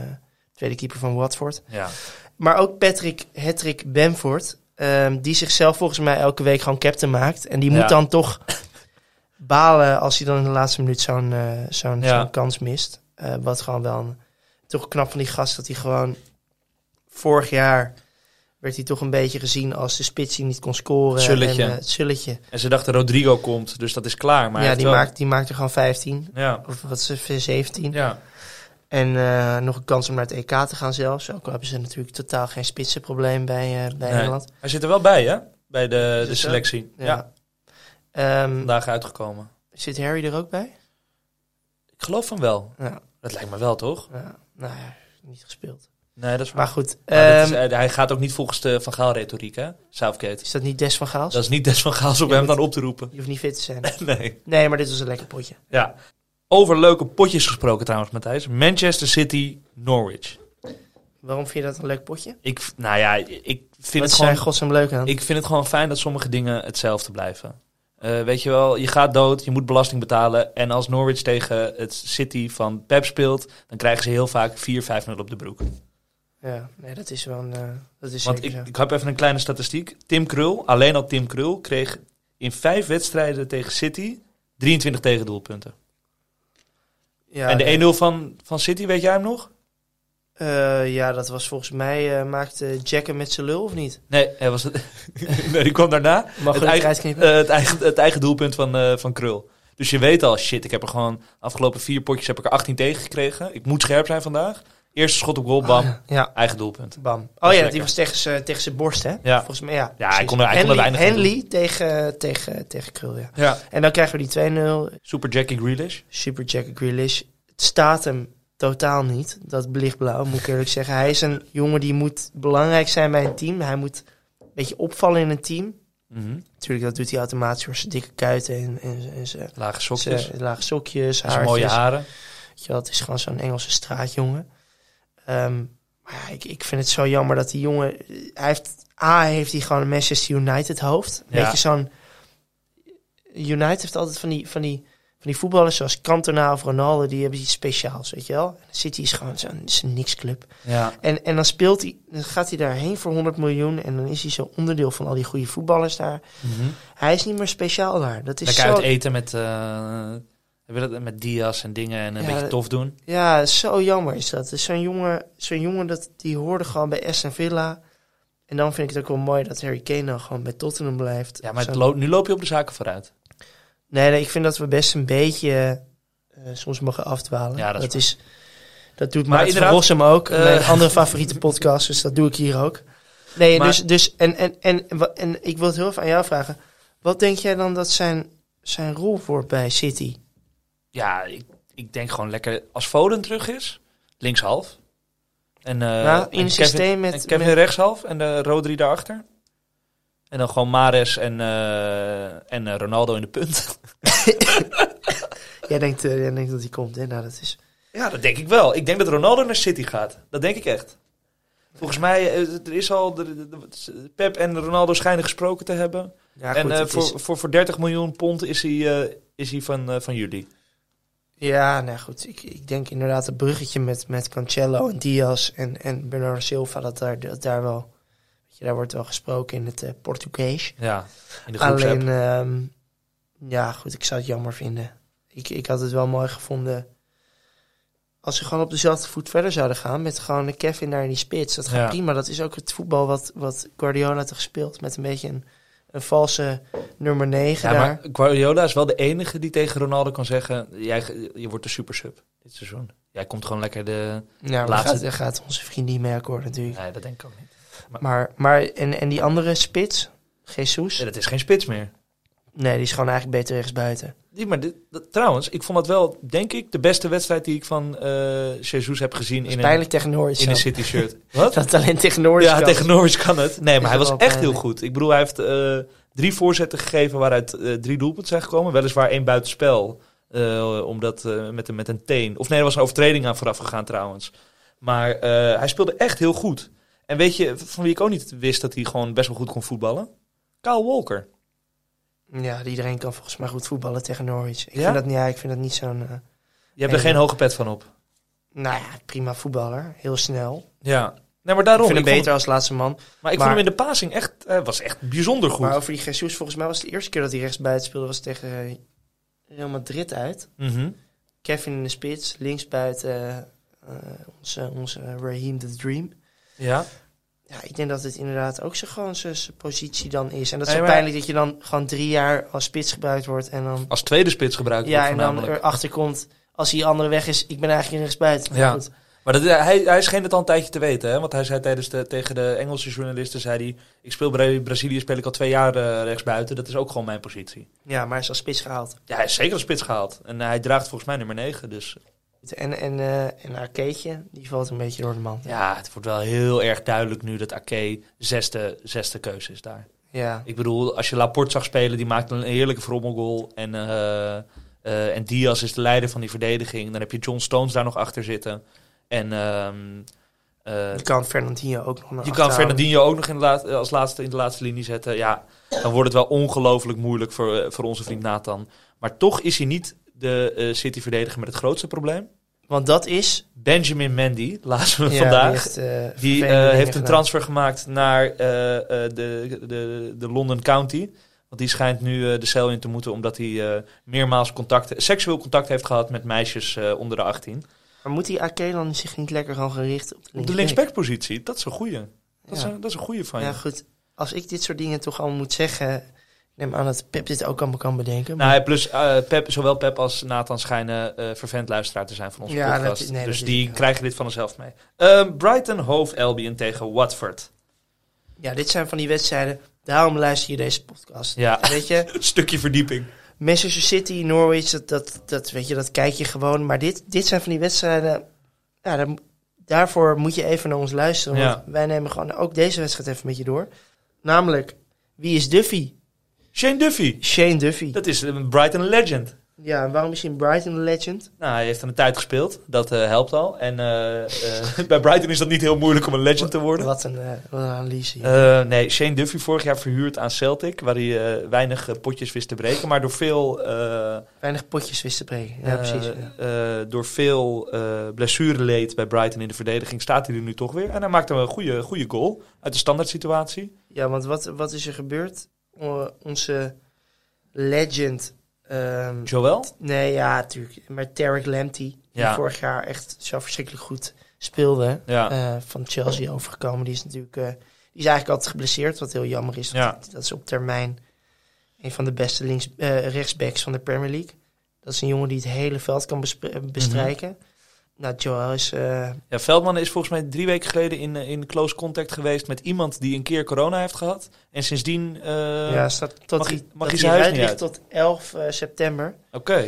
tweede keeper van Watford.
Ja.
Maar ook Patrick Hattrick Bamford, ehm, die zichzelf volgens mij elke week gewoon captain maakt. En die
Ja.
moet dan toch balen als hij dan in de laatste minuut zo'n eh, zo'n
Ja.
kans mist. Wat gewoon wel een- toch knap van die gast dat hij gewoon vorig jaar werd hij toch een beetje gezien als de spits die niet kon scoren.
Zulletje.
En, eh, het zulletje.
En ze dachten Rodrigo komt, dus dat is klaar. Maar
ja, die
wel-
maakt, die maakt er gewoon 15.
Ja.
Of wat is het, 17.
Ja.
En eh, nog een kans om naar het EK te gaan zelfs. Ook al hebben ze natuurlijk totaal geen spitsenprobleem bij, eh, bij
Nee.
Engeland.
Hij zit er wel bij, hè? Bij de, de
zo?
selectie. Ja.
Ja. Ehm,
Vandaag uitgekomen.
zit Harry er ook bij?
Ik geloof van wel.
Ja,
Dat lijkt me wel, toch?
ja nou ja, niet gespeeld.
Nee, dat is waar.
Maar goed,
Maar
ehm,
is, eh, hij gaat ook niet volgens de Van Gaal retoriek, hè? Southgate.
is dat niet Des van Gaals?
Dat is niet des van Gaals om hem dan op te roepen.
Je hoeft niet fit te zijn.
Nee.
Nee, maar dit was een lekker potje.
Ja. Over leuke potjes gesproken trouwens, Matthijs. Manchester City, Norwich.
Waarom vind je dat een leuk potje?
Ik, nou ja, ik vind
Wat
het
zijn
gewoon...
godsnaam leuk aan?
Ik vind het gewoon fijn dat sommige dingen hetzelfde blijven. Eh, weet je wel, je gaat dood, je moet belasting betalen. En als Norwich tegen het City van Pep speelt, dan krijgen ze heel vaak 4-5-0 op de broek.
Ja, nee, dat is wel een... eh, dat is
Want ik,
zo.
ik heb even een kleine statistiek. Tim Krul, alleen al Tim Krul, kreeg in vijf wedstrijden tegen City 23 tegendoelpunten.
Ja,
en de
nee.
1-0 van, van City, weet jij hem nog?
Eh, ja, dat was volgens mij... eh, maakte Jack hem met zijn lul, of niet?
Nee, hij was het, nee die kwam daarna.
Mag
het, eigen, het, eigen, het eigen doelpunt van, van Krul. Dus je weet al, shit, ik heb er gewoon afgelopen vier potjes heb ik er 18 tegen gekregen. Ik moet scherp zijn vandaag. Eerste schot op goal, bam,
Ah, ja,
eigen doelpunt.
bam. Oh ja,
lekker.
die was tegen zijn tegen zijn borst, hè?
Ja.
Volgens mij, ja. precies.
kon er- hij kon er
Henley,
weinig
Henley tegen, tegen, tegen Krul, ja.
Ja.
En dan krijgen we die 2-0.
Super Jackie Grealish.
Super Jack Grealish. Het staat hem totaal niet, dat lichtblauw, moet ik eerlijk zeggen. Hij is een jongen die moet belangrijk zijn bij een team. Hij moet een beetje opvallen in een team.
Mhm.
Natuurlijk, dat doet hij automatisch door zijn dikke kuiten en, en, en zijn,
Lage sokjes.
zijn lage sokjes,
mooie haren.
Je het is gewoon zo'n Engelse straatjongen. Ehm, maar ik, ik vind het zo jammer dat die jongen... Hij heeft, A, heeft hij gewoon een Manchester United hoofd.
Ja.
Weet je, zo'n... United heeft altijd van die, van die, van die voetballers zoals Cantona of Ronaldo. Die hebben iets speciaals, weet je wel. En City is gewoon zo'n een niksclub.
Ja.
En, en dan speelt hij... Dan gaat hij daarheen voor 100 miljoen. En dan is hij zo onderdeel van al die goede voetballers daar.
Mhm.
Hij is niet meer speciaal daar. Dat is
Lekker
zo...
uit eten met, eh, je dat, met Diaz en dingen en een
Ja,
beetje tof doen.
Ja, zo jammer is dat. Dus zo'n jongen, zo'n jongen dat, die hoorde gewoon bij Aston Villa. En dan vind ik het ook wel mooi dat Harry Kane dan gewoon bij Tottenham blijft.
Ja, maar het nu loop je op de zaken vooruit.
nee, nee, ik vind dat we best een beetje eh, soms mogen afdwalen.
Ja, dat is
is dat doet
Maar inderdaad,
Rossum ook.
eh,
mijn andere favoriete podcast, dus dat doe ik hier ook. Nee,
Maar-
dus, dus en, en, en, en ik wil het heel even aan jou vragen. Wat denk jij dan dat zijn, zijn rol wordt bij City?
Ja, ik, ik denk gewoon lekker als Foden terug is, linkshalf. En, eh,
Nou, in
en
systeem met-
en Kevin
met-
rechtshalf en de Rodri daarachter. En dan gewoon Mares en, eh, en eh, Ronaldo in de punt.
Jij denkt, eh, jij denkt dat hij komt, hè? Nou, dat is...
Ja, dat denk ik wel. Ik denk dat Ronaldo naar City gaat. Dat denk ik echt. Volgens mij, eh, er is al... De, de- de- Pep en Ronaldo schijnen gesproken te hebben.
Ja,
en
goed,
eh,
het
voor,
is-
voor, voor 30 miljoen pond is hij, eh, is hij van, eh, van jullie.
Ja, nou goed. Ik, ik denk inderdaad het bruggetje met, met Cancelo en Diaz en, en Bernardo Silva, dat daar, dat daar wel... Weet je, daar wordt wel gesproken in het eh, Portugees.
Ja, in de.
Alleen, ehm, ja goed, ik zou het jammer vinden. Ik, ik had het wel mooi gevonden als ze gewoon op dezelfde voet verder zouden gaan. Met gewoon een Kevin daar in die spits. Dat gaat
Ja.
prima. Dat is ook het voetbal wat, wat Guardiola toch speelt. Met een beetje een, een valse nummer 9
Ja,
daar.
maar Guardiola is wel de enige die tegen Ronaldo kan zeggen... Jij, je wordt de supersub dit seizoen. Jij komt gewoon lekker de...
ja,
laatste-
gaat, daar gaat onze vriend niet mee akkoord natuurlijk.
Nee, dat denk ik ook niet.
Maar, maar en, en die andere spits, Jesus?
Ja, dat is geen spits meer.
Nee, die is gewoon eigenlijk beter rechtsbuiten.
Die, maar dit, dat- trouwens, ik vond dat wel, denk ik, de beste wedstrijd die ik van eh Jesus heb gezien in een,
tegen Norwich.
in een. City shirt. Wat?
Dat alleen tegen Norwich
Ja,
kan.
tegen Norwich kan het. Nee, maar hij was echt heel goed. Ik bedoel, hij heeft eh, drie voorzetten gegeven waaruit eh, drie doelpunten zijn gekomen. Weliswaar één buitenspel, omdat met, een, met een teen. Of nee, er was een overtreding aan vooraf gegaan trouwens. Maar hij speelde echt heel goed. En weet je, van wie ik ook niet wist dat hij gewoon best wel goed kon voetballen? Kyle Walker.
Ja, iedereen kan volgens mij goed voetballen tegen Norwich. Ik,
Ja?
vind, dat, niet- ja, ik vind dat niet zo'n... eh,
Je hebt er geen hoge pet van op.
nou ja, prima voetballer. Heel snel.
Ja. Nee, maar daarom.
ik vind hem beter als laatste man.
Maar ik vond hem in de passing echt, eh, was echt bijzonder goed.
Maar over die Jesus, volgens mij was het de eerste keer dat hij rechtsbuiten speelde... was tegen eh, Real Madrid uit.
Mhm.
Kevin in de spits, linksbuiten eh, onze, onze Raheem the Dream.
Ja.
Ja, ik denk dat het inderdaad ook zo gewoon zijn positie dan is. En dat is
Nee,
zo
maar-
pijnlijk dat je dan gewoon drie jaar als spits gebruikt wordt... en dan,
Als tweede spits gebruikt
ja,
wordt
en dan
voornamelijk.
erachter komt... als die andere weg is, ik ben eigenlijk in rechtsbuiten.
Ja.
Goed.
Maar dat, hij, hij scheen het al een tijdje te weten. Hè? Want hij zei tijdens de, tegen de Engelse journalisten... Zei hij, ik speel bij Brazilië speel ik al twee jaar eh, rechtsbuiten. Dat is ook gewoon mijn positie.
Ja, maar hij is als spits gehaald.
Ja, hij is zeker als spits gehaald. En hij draagt volgens mij nummer 9. Dus
En, en, eh en Arkeetje, die valt een beetje door de man.
ja, het wordt wel heel erg duidelijk nu dat Ake zesde, zesde keuze is daar.
Ja.
Ik bedoel, als je Laporte zag spelen, die maakte een heerlijke verrommelgoal. En, eh, eh, en Diaz is de leider van die verdediging. Dan heb je John Stones daar nog achter zitten. En ehm, eh,
Je kan Fernandinho ook nog naar
je kan. Fernandinho ook nog in de laat- als laatste in de laatste linie zetten. Ja, dan wordt het wel ongelooflijk moeilijk voor, voor onze vriend Nathan. Maar toch is hij niet de eh, City-verdediger met het grootste probleem.
Want dat is...
Benjamin Mendy, lazen we
ja,
vandaag.
Die heeft, eh,
Die eh, heeft een
gedaan.
transfer gemaakt naar de, de, de London County. Want die schijnt nu de cel in te moeten omdat hij meermaals contact, seksueel contact heeft gehad met meisjes onder de 18.
Maar moet die dan zich niet lekker gaan gericht op de
Op de
linksback?
linksbackpositie, dat is een goeie. Dat, is, een, dat is een goeie van je.
Ja, goed. Als ik dit soort dingen toch allemaal moet zeggen... Ik neem aan dat Pep dit ook allemaal kan bedenken.
Nou, plus eh, Pep, zowel Pep als Nathan schijnen eh vervent luisteraar te zijn van onze
Ja,
podcast.
nee,
dus die krijgen dit van zichzelf mee. Ehm, Brighton Hove Albion tegen Watford.
Ja, dit zijn van die wedstrijden... Daarom luister je deze podcast.
Ja,
Weet je,
een stukje verdieping.
Manchester City, Norwich, dat, dat, dat, weet je, dat kijk je gewoon. Maar dit, dit zijn van die wedstrijden... Ja, daar, daarvoor moet je even naar ons luisteren. Want
Ja.
wij nemen gewoon ook deze wedstrijd even met je door. Namelijk, wie is Duffy?
Shane Duffy.
Shane Duffy.
Dat is een Brighton legend.
Ja, en waarom is hij een Brighton legend?
Nou, hij heeft er een tijd gespeeld. Dat eh, helpt al. En eh, eh, bij Brighton is dat niet heel moeilijk om een legend te worden.
Wat een, wat een analyse.
Nee, Shane Duffy vorig jaar verhuurd aan Celtic, waar hij weinig potjes wist te breken, maar door veel,
Weinig potjes wist te breken. Ja, precies. ja.
door veel eh blessureleed bij Brighton in de verdediging staat hij er nu toch weer. En hij maakte een goede, goede goal uit de standaard situatie.
Ja, want wat, wat is er gebeurd? O- onze legend... ehm,
Joel?
nee, ja, natuurlijk. Maar Tarek Lamptey, die
Ja.
vorig jaar echt zo verschrikkelijk goed speelde.
Ja.
eh, van Chelsea overgekomen. Die is natuurlijk... eh, die is eigenlijk altijd geblesseerd, wat heel jammer is.
Ja.
Dat is op termijn een van de beste links, eh, rechtsbacks van de Premier League. Dat is een jongen die het hele veld kan
Mhm.
bestrijken. Nou, Joel is... eh,
Ja, Veldman is volgens mij drie weken geleden in, eh, in close contact geweest met iemand die een keer corona heeft gehad. En sindsdien... eh,
ja, staat tot
mag
die,
hij- mag
dat
hij
die
zijn huis
eruit
niet
ligt tot 11 eh, september.
Oké.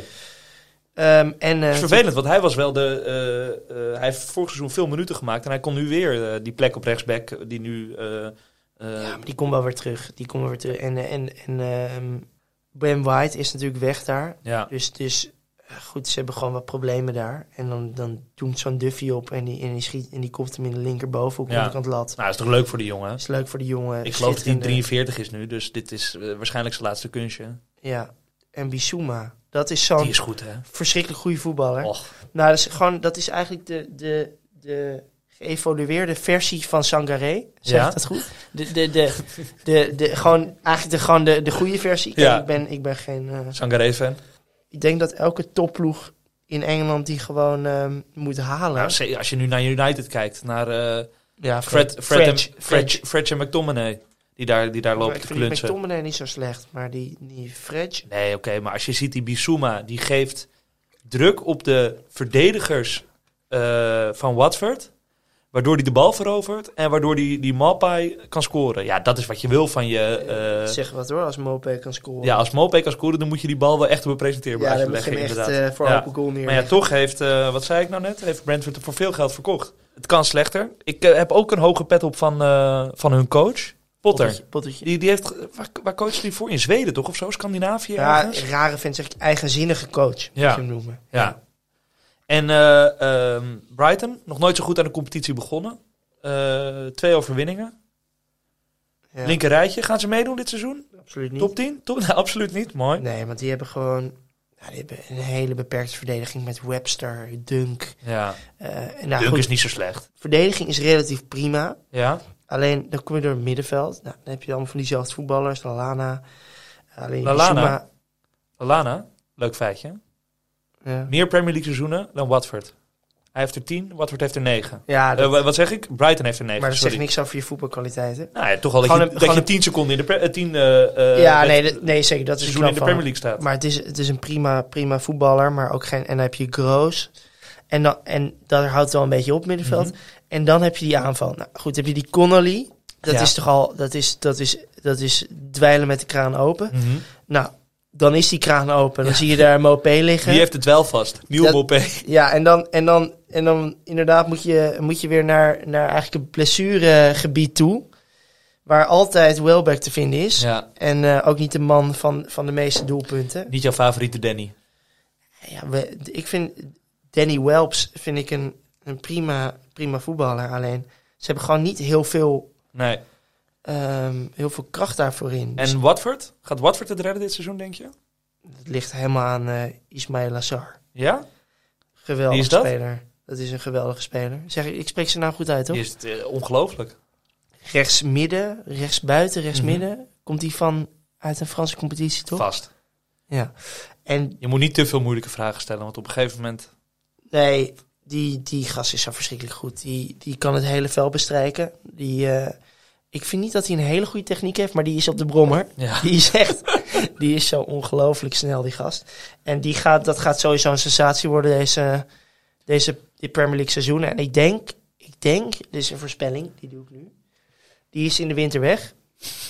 Ehm, en, eh,
is vervelend, want hij was wel de. eh, eh, hij heeft vorig seizoen veel minuten gemaakt. En hij kon nu weer eh, die plek op rechtsback, die nu. eh, eh,
Ja, maar die komt wel weer terug. Die komt wel weer terug. En, eh, en, en ehm, Ben White is natuurlijk weg daar.
ja.
Dus, dus goed, ze hebben gewoon wat problemen daar. En dan, dan doet zo'n Duffy op en die, en die schiet en die kopt hem in de linkerbovenhoek
Ja.
onderkant lat.
Nou, is toch leuk voor die jongen?
is leuk voor de jongen.
Ik geloof dat hij
schitterende-
43 is nu, dus dit is eh, waarschijnlijk zijn laatste kunstje.
Ja, en Bissouma. Dat is zo'n
Die is goed, hè?
verschrikkelijk goede voetballer.
Och,
Nou, dat is, gewoon, dat is eigenlijk de, de, de geëvolueerde versie van Sangaré. Zeg
Ja?
dat goed? De, de, de, de, de, gewoon, eigenlijk de, gewoon de, de goede versie.
Ja.
ik, ben, ik ben geen... eh,
Sangaré-fan.
Ik denk dat elke topploeg in Engeland die gewoon ehm, moet halen.
Nou, als je nu naar United kijkt, naar eh,
ja,
Fred, Fred, en,
Fred,
Fred, Fred en McTominay, die daar, die daar
ik
te
vind die
klunsen.
McTominay niet zo slecht, maar die, die Fred...
Nee, oké, maar als je ziet die Bissouma, die geeft druk op de verdedigers eh, van Watford. Waardoor hij de bal verovert en waardoor die, die Mapai kan scoren. Ja, dat is wat je wil van je... eh,
zeg wat hoor, als Mopé kan scoren.
ja, als Mapai kan scoren, dan moet je die bal wel echt op een presenteerbaar
ja
leggen,
hem echt eh, voor
Ja.
open goal neer.
Maar ja, toch heeft, eh, wat zei ik nou net, heeft Brentford er voor veel geld verkocht. Het kan slechter. Ik heb ook een hoge pet op van, van hun coach, Potter.
Pottertje, pottertje.
Die, die heeft, waar, waar coacht die voor? In Zweden toch of zo? Scandinavië
Ja,
ergens?
rare vent zeg ik eigenzinnige coach,
Ja.
moet je hem noemen.
Ja. En eh, ehm, Brighton, nog nooit zo goed aan de competitie begonnen. Eh, twee overwinningen.
Ja,
Linker rijtje. Gaan ze meedoen dit seizoen?
absoluut niet.
Top 10? Top, nee, absoluut niet. Mooi.
Nee, want die hebben gewoon ja, die hebben een hele beperkte verdediging met Webster, Dunk.
Ja,
eh en nou,
Dunk
goed,
is niet zo slecht.
verdediging is relatief prima.
Ja,
Alleen dan kom je door het middenveld. Nou, dan heb je allemaal van diezelfde voetballers, Lalana. Alleen
Lallana, leuk feitje.
Ja,
Meer Premier League seizoenen dan Watford. Hij heeft er 10, Watford heeft er 9.
ja dat-
wat zeg ik? Brighton heeft er 9.
maar dat
sorry.
zegt niks over je voetbalkwaliteiten.
Nou ja, toch al dat
Gewoon
je,
een-
dat je
gewoon
10 seconden in de, pre- eh, 10 eh, eh,
ja, nee, dat- nee, zeker. Dat is
seizoen in de Premier. League staat.
Maar het is, het is een prima, prima voetballer, maar ook geen. En dan heb je Groos. En, dan, en daar houdt wel een beetje op middenveld.
Mhm.
En dan heb je die aanval. Nou goed, heb je die Connolly. Dat
Ja.
is toch al. Dat is, dat, is, dat is dweilen met de kraan open.
Mhm.
Nou, dan is die kraan open. Dan
Ja.
zie je daar Mopé liggen.
Wie heeft het wel vast? Nieuw Mopé.
Ja, en dan, en dan, en dan inderdaad moet je, moet je weer naar, naar eigenlijk een blessuregebied toe. Waar altijd Welbeck te vinden is.
Ja.
En eh, ook niet de man van, van de meeste doelpunten.
Niet jouw favoriete Danny.
Ja, we, ik vind Danny Welps vind ik een, een prima, prima voetballer. Alleen ze hebben gewoon niet heel veel,
Nee.
Ehm, heel veel kracht daarvoor in. Dus
En Watford? Gaat Watford het redden dit seizoen, denk je?
het ligt helemaal aan eh Ismail Lazar.
Ja?
Geweldige
Wie is dat?
speler. Dat is een geweldige speler. Zeg, ik spreek ze nou goed uit, toch?
Die is eh, ongelooflijk.
Rechts midden, rechts buiten, rechts
Mhm.
midden. Komt hij van uit een Franse competitie, toch?
Vast.
Ja. En
Je moet niet te veel moeilijke vragen stellen, want op een gegeven moment...
nee, die, die gast is zo verschrikkelijk goed. Die, die kan het hele veld bestrijken. Die, eh, ik vind niet dat hij een hele goede techniek heeft, maar die is op de brommer.
Ja.
Die is echt, die is zo ongelooflijk snel, die gast. En die gaat, dat gaat sowieso een sensatie worden deze, deze die Premier League seizoenen. En ik denk, ik denk, dit is een voorspelling, die doe ik nu. Die is in de winter weg.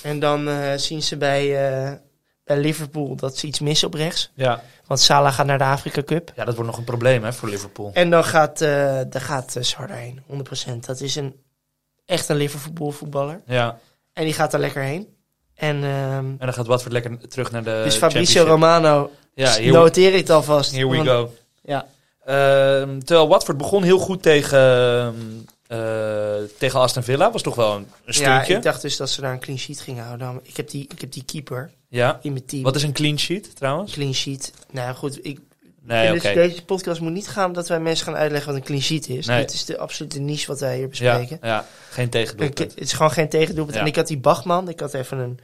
En dan eh, zien ze bij, eh, bij Liverpool dat ze iets missen op rechts.
Ja.
Want Salah gaat naar de Afrika Cup.
ja, dat wordt nog een probleem hè, voor Liverpool.
En dan gaat, eh daar gaat uh, heen, 100%. Dat is een, echt een Liverpool voetballer.
Ja.
En die gaat er lekker heen. En, ehm,
En dan gaat Watford lekker terug naar de
dus Fabrizio. Romano,
Ja, here
noteer ik alvast.
here we
Want-
go.
Ja.
Ehm, terwijl Watford begon heel goed tegen, eh, tegen Aston Villa. Was toch wel een, een
Ja, ik dacht dus dat ze daar een clean sheet gingen houden. Ik heb die, ik heb die keeper
Ja.
in mijn team.
Wat is een clean sheet trouwens?
Clean sheet. Nou goed, ik,
Nee,
dus deze podcast moet niet gaan dat wij mensen gaan uitleggen wat een clean sheet is.
Nee.
Dit is de absolute niche wat wij hier
Ja,
bespreken.
ja, geen
Ik-
tegendoelpunt.
het is gewoon geen tegendoelpunt.
Ja.
En ik had die Bachman, ik had even een...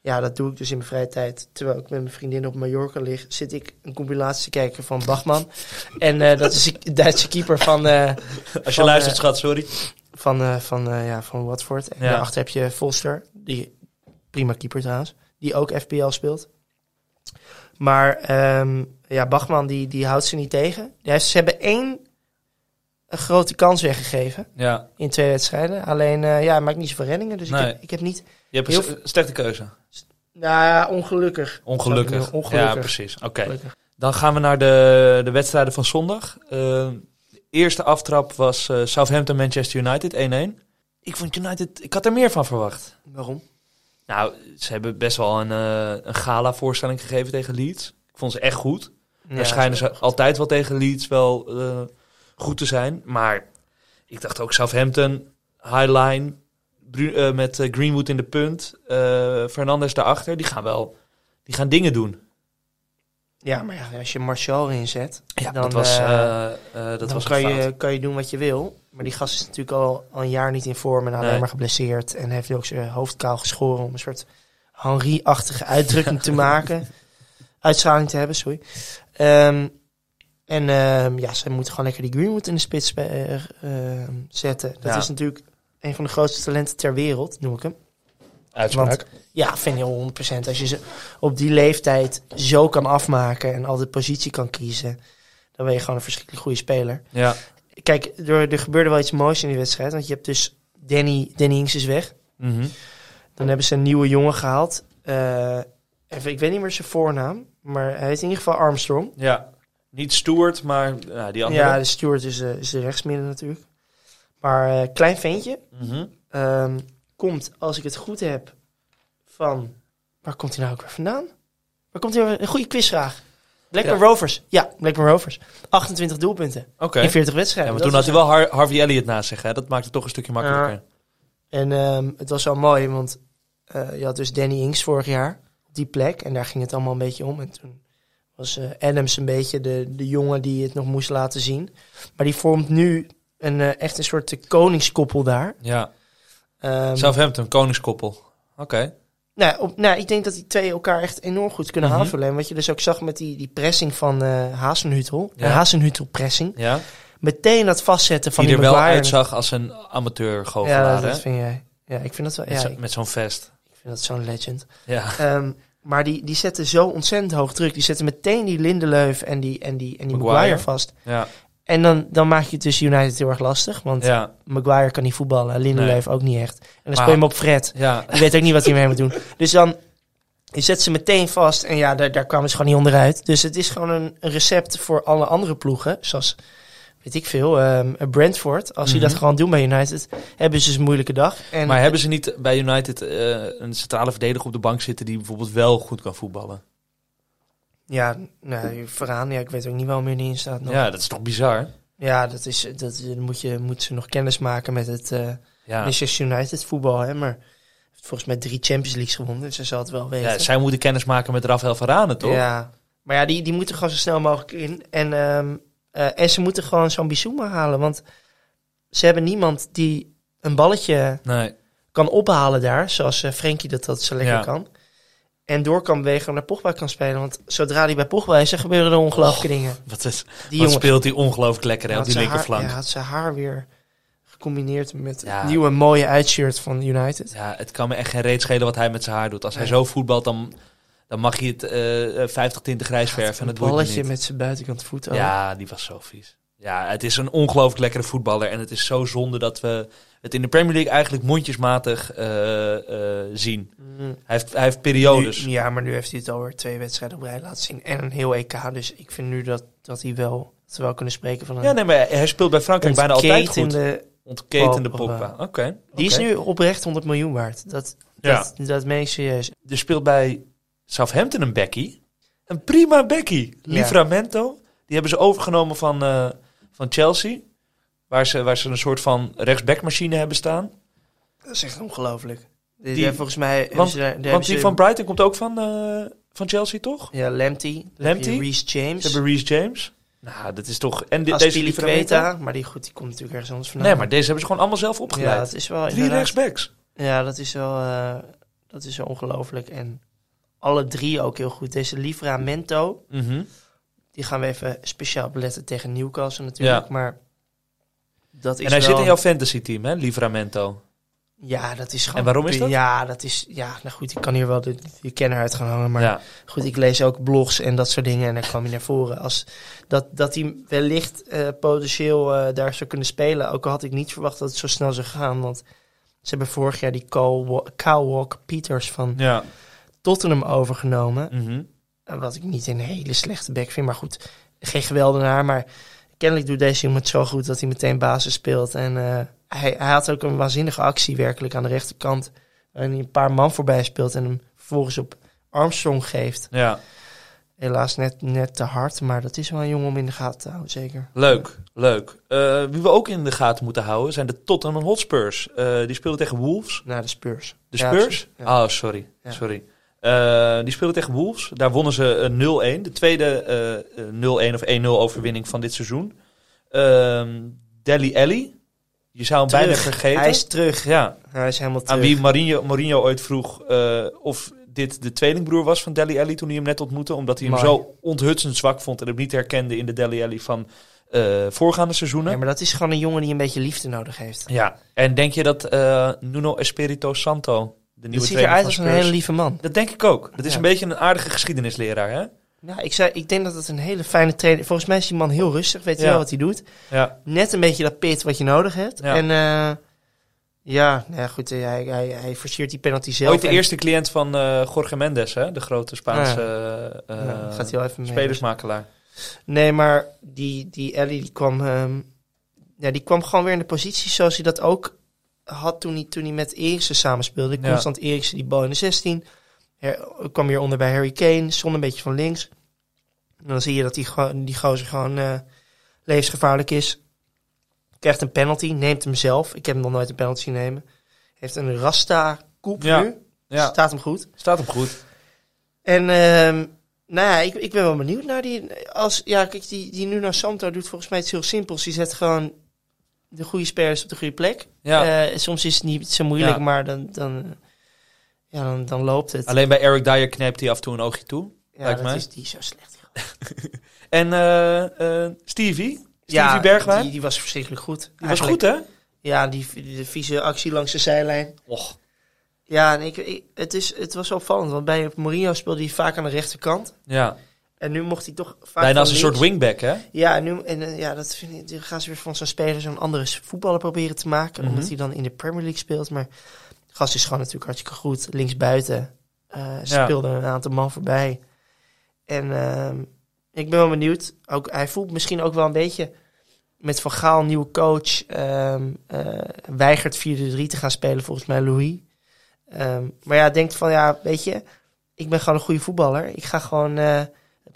Ja, dat doe ik dus in mijn vrije tijd. Terwijl ik met mijn vriendin op Mallorca lig, zit ik een compilatie te kijken van Bachman. en eh, dat is de Duitse keeper van, eh,
Als je
van,
luistert,
eh,
schat, sorry.
van, van, ja, van Watford. En
Ja.
daarachter heb je Foster, die prima keeper trouwens, die ook FPL speelt. Maar ehm, ja, Bachman die, die houdt ze niet tegen. Ze hebben één een grote kans weggegeven
Ja,
in twee wedstrijden. Alleen, eh, ja, hij maakt niet zoveel reddingen. Dus
Nee.
ik, heb, ik heb niet...
je hebt
Heel
een slechte keuze.
Nou ja, ongelukkig.
Ongelukkig.
Ongelukkig.
Ja, precies. Oké. Dan gaan we naar de, de wedstrijden van zondag. Eh, de eerste aftrap was eh, Southampton-Manchester United 1-1. Ik vond United... Ik had er meer van verwacht.
Waarom?
Nou, ze hebben best wel een, eh, een gala-voorstelling gegeven tegen Leeds. Ik vond ze echt goed. Daar schijnen ze altijd wel tegen Leeds wel eh, goed te zijn. Maar ik dacht ook Southampton, Highline, eh, met Greenwood in de punt, Fernandes daarachter. Die gaan wel die gaan dingen doen.
Ja, maar ja, als je Martial inzet,
Ja,
dan,
dat was, dat
dan
was
kan, je, kan je doen wat je wil. Maar die gast is natuurlijk al, al een jaar niet in vorm en alleen
Nee.
maar geblesseerd. En heeft ook zijn hoofd kaal geschoren om een soort Henri-achtige uitdrukking te maken. Uitstraling te hebben, sorry. Ehm, en ehm, ja, ze moeten gewoon lekker die Greenwood in de spits eh, ehm, zetten. Dat
Ja.
is natuurlijk een van de grootste talenten ter wereld, noem ik hem.
Uitspraak.
Ja, vind je 100%. Als je ze op die leeftijd zo kan afmaken en altijd positie kan kiezen, dan ben je gewoon een verschrikkelijk goede speler.
ja.
Kijk, er, er gebeurde wel iets moois in die wedstrijd. Want je hebt dus Danny, Danny Ings is weg.
Mhm.
Dan hebben ze een nieuwe jongen gehaald. Eh, even, ik weet niet meer zijn voornaam. Maar hij heet in ieder geval Armstrong.
ja. Niet Stewart, maar ja, die andere.
Ja, de steward is, eh, is de rechtsmidden natuurlijk. Maar eh, klein ventje.
Mhm.
ehm, komt, als ik het goed heb, van... Waar komt hij nou ook weer vandaan? Waar komt hij nou- Een goede quizvraag. Blackburn Rovers. Ja, Blackburn Rovers. 28 doelpunten
Oké.
in 40
Ja,
wedstrijden.
maar
Dat
toen had hij wel Har- Harvey Elliott naast zich. Hè? Dat maakt het toch een stukje makkelijker.
En ehm, het was wel mooi, want eh, je had dus Danny Ings vorig jaar op die plek. En daar ging het allemaal een beetje om. En toen was eh, Adams een beetje de, de jongen die het nog moest laten zien. Maar die vormt nu een, eh, echt een soort eh, koningskoppel daar.
Ja.
Ehm,
Southampton, koningskoppel. Oké.
Nou, op, nou, ik denk dat die twee elkaar echt enorm goed kunnen aanvullen. En wat je dus ook zag met die, die pressing van eh Hazenhutel. De
Ja.
Hazenhutel pressing.
Ja.
Meteen dat vastzetten van
die
die,
er wel uitzag als een amateur
Ja,
goochelaar.
dat, dat
hè?
vind jij. Ja, ik vind dat wel.
Met
Ja,
zo- met zo'n vest.
ik vind dat zo'n legend.
Ja.
Ehm, maar die, die zetten zo ontzettend hoog druk. Die zetten meteen die Lindeleuf en die, en die, en die
Maguire.
Maguire. vast.
Ja.
En dan, dan maak je het dus United heel erg lastig. Want
Ja.
Maguire kan niet voetballen. Lindeleuf ook niet echt. En dan speel je hem op Fred.
Ja.
Die weet ook niet wat hij mee moet doen. Dus dan je zet ze meteen vast. En ja, daar, daar kwamen ze gewoon niet onderuit. Dus het is gewoon een, een recept voor alle andere ploegen. Zoals, weet ik veel, ehm, Brentford. Als die
Mhm.
dat gewoon doen bij United, hebben ze dus een moeilijke dag. En
Maar hebben ze niet bij United eh, een centrale verdediger op de bank zitten die bijvoorbeeld wel goed kan voetballen?
Ja, nou, vooraan. Ja, ik weet ook niet meer die in staat nog.
Ja, dat is toch bizar?
Ja, dat is, dat dan moet je moet ze nog kennis maken met het
Ja.
Manchester United voetbal. Hè? Maar heeft volgens mij drie Champions Leagues gewonnen, dus ze zal het wel weten.
ja, zij moeten kennis maken met Rafael Varane, toch?
Ja, maar ja, die, die moeten gewoon zo snel mogelijk in. En, ehm, eh, en ze moeten gewoon zo'n Bissouma halen, want ze hebben niemand die een balletje
Nee.
kan ophalen daar, zoals eh Frenkie dat, dat zo lekker
Ja.
kan. En door kan bewegen naar Pogba kan spelen. Want zodra hij bij Pogba is, dan gebeuren er ongelooflijke dingen.
Wat, is,
Die
wat speelt hij ongelooflijk lekker hè, op die
zijn
linkerflank.
Ja, had zijn haar weer gecombineerd met
Ja.
nieuwe mooie uitshirt van United.
Ja, het kan me echt geen reet schelen wat hij met zijn haar doet. Als hij zo voetbalt, dan, dan mag je het eh 50 tinten grijs verven en
een
het
balletje met zijn buitenkant voet. ook.
Ja, die was zo vies. Ja, het is een ongelooflijk lekkere voetballer. En het is zo zonde dat we het in de Premier League eigenlijk mondjesmatig eh, eh, zien.
Mm.
Hij heeft, hij heeft periodes.
Nu- ja, maar nu heeft hij het alweer twee wedstrijden op rij laten zien. En een heel EK. Dus ik vind nu dat, dat hij wel, dat we wel kunnen spreken van een
Ja, nee, maar hij speelt bij Frankrijk bijna altijd goed.
ontketende-
Ontketende
Pogba.
Oké.
Die is nu oprecht 100 miljoen waard. Dat,
Ja.
dat, dat meen ik serieus.
Er speelt bij Southampton een Becky. Een prima Becky.
Ja.
Livramento. Die hebben ze overgenomen van, eh, van Chelsea. Waar ze, waar ze een soort van rechtsbackmachine hebben staan.
Dat is echt ongelooflijk. Die,
Die-
volgens mij
Want,
ze
want die
ze-
van Brighton komt ook van, eh, van Chelsea, toch?
Ja, Lamptey.
Lamptey?
Reece James.
Ze hebben Reece James. Nou, dat is toch... En di- deze Livramento.
Maar die, goed, die komt natuurlijk ergens anders vandaan.
Nee, maar deze hebben ze gewoon allemaal zelf
Ja,
opgeleid.
dat is wel
Drie rechtsbacks.
Ja, dat is wel, eh, dat is wel ongelooflijk. En alle drie ook heel goed. Deze Livramento,
Mhm.
die gaan we even speciaal beletten tegen Newcastle natuurlijk.
Ja.
Maar dat is
En hij
wel,
zit in jouw fantasy team, hè? Livramento.
Ja, dat is gewoon...
En waarom is dat?
Ja, dat is... Ja, nou goed, ik kan hier wel de, de kenner uit gaan hangen. Maar
ja.
goed, ik lees ook blogs en dat soort dingen. En daar kwam hij naar voren. Als dat, dat hij wellicht eh, potentieel eh, daar zou kunnen spelen. Ook al had ik niet verwacht dat het zo snel zou gaan. Want ze hebben vorig jaar die Kyle Wa- Kyle Walker-Peters van
Ja.
Tottenham overgenomen.
Mhm.
Wat ik niet een hele slechte back vind. Maar goed, geen geweldenaar. Maar kennelijk doet deze jongen het zo goed dat hij meteen basis speelt. En eh, hij, hij had ook een waanzinnige actie werkelijk aan de rechterkant. Waarin hij een paar man voorbij speelt en hem vervolgens op Armstrong geeft.
Ja.
Helaas net, net te hard, maar dat is wel een jongen om in de gaten te houden, zeker.
Leuk, leuk. Eh, wie we ook in de gaten moeten houden zijn de Tottenham Hotspurs. Eh, die spelen tegen Wolves.
Naar de Spurs.
De
Ja,
Spurs?
ja.
Oh, sorry.
Ja.
sorry. Eh, die spelen tegen Wolves. Daar wonnen ze eh, 0-1. De tweede eh, eh, 0-1 of 1-0 overwinning van dit seizoen. Ehm Deli Alli. Je zou hem bijna vergeten.
Hij is terug.
ja,
Hij is helemaal terug.
aan wie Mourinho, Mourinho ooit vroeg eh, of dit de tweelingbroer was van Deli Alli toen hij hem net ontmoette. Omdat hij hem
Mooi.
zo onthutsend zwak vond en hem niet herkende in de Deli Alli van eh, voorgaande seizoenen.
Ja, maar dat is gewoon een jongen die een beetje liefde nodig heeft.
Ja, en denk je dat eh, Nuno Espirito Santo, de nieuwe
ziet eruit als een hele lieve man.
Dat denk ik ook. Dat is
Ja.
een beetje een aardige geschiedenisleraar, hè?
Nou, ik, zei, ik denk dat het een hele fijne trainer Volgens mij is die man heel rustig, weet je
Ja.
wel wat hij doet.
Ja.
Net een beetje dat pit wat je nodig hebt.
Ja.
En eh, ja, nou ja, goed, hij, hij, hij forceert die penalty zelf.
Ooit de
En-
eerste cliënt van eh Jorge Mendes, hè? De grote Spaanse
gaat mee.
spelersmakelaar.
Nee, maar die, die Ellie die kwam, ehm, ja, die kwam gewoon weer in de positie zoals hij dat ook had toen hij, toen hij met Eriksen samenspeelde.
Ja.
Constant Eriksen, die bal in de 16. Her, kwam weer onder bij Harry Kane, stond een beetje van links. En dan zie je dat die, die gozer gewoon eh, levensgevaarlijk is. Krijgt een penalty, neemt hem zelf. Ik heb hem nog nooit een penalty nemen. Heeft een Rasta-koep
Ja.
nu.
Ja,
Staat hem goed.
staat hem goed.
En ehm, nou ja, ik, ik ben wel benieuwd naar die. Als, ja, kijk, die, die Nuno Santo doet volgens mij iets heel simpels. Die zet gewoon de goede spelers op de goede plek.
Ja.
Eh, soms is het niet zo moeilijk,
Ja.
maar dan, dan, ja, dan, dan loopt het.
Alleen bij Eric Dyer knijpt hij af en toe een oogje toe.
ja,
lijkt
dat
mij.
is die zo slecht.
En eh, eh, Stevie? Stevie Bergwijn?
Die, die was verschrikkelijk goed.
Die was goed, hè?
Ja, die, die vieze actie langs de zijlijn.
Och.
Ja, en ik, ik- het, is, het was opvallend, want bij Mourinho speelde hij vaak aan de rechterkant.
Ja,
En nu mocht hij toch vaak
bijna als een soort wingback, hè?
Ja, en nu, en, eh, ja, dat vind ik, dan gaan ze weer van zo'n speler zo'n andere voetballer proberen te maken.
Mhm.
Omdat hij dan in de Premier League speelt. Maar gast is gewoon natuurlijk hartstikke goed. Linksbuiten eh speelde een aantal man voorbij. En ehm, ik ben wel benieuwd. Ook, hij voelt misschien ook wel een beetje met Van Gaal, nieuwe coach. ehm, eh, weigert 4-3 te gaan spelen volgens mij Louis. Ehm, maar ja, denkt van ja, weet je, ik ben gewoon een goede voetballer. Ik ga gewoon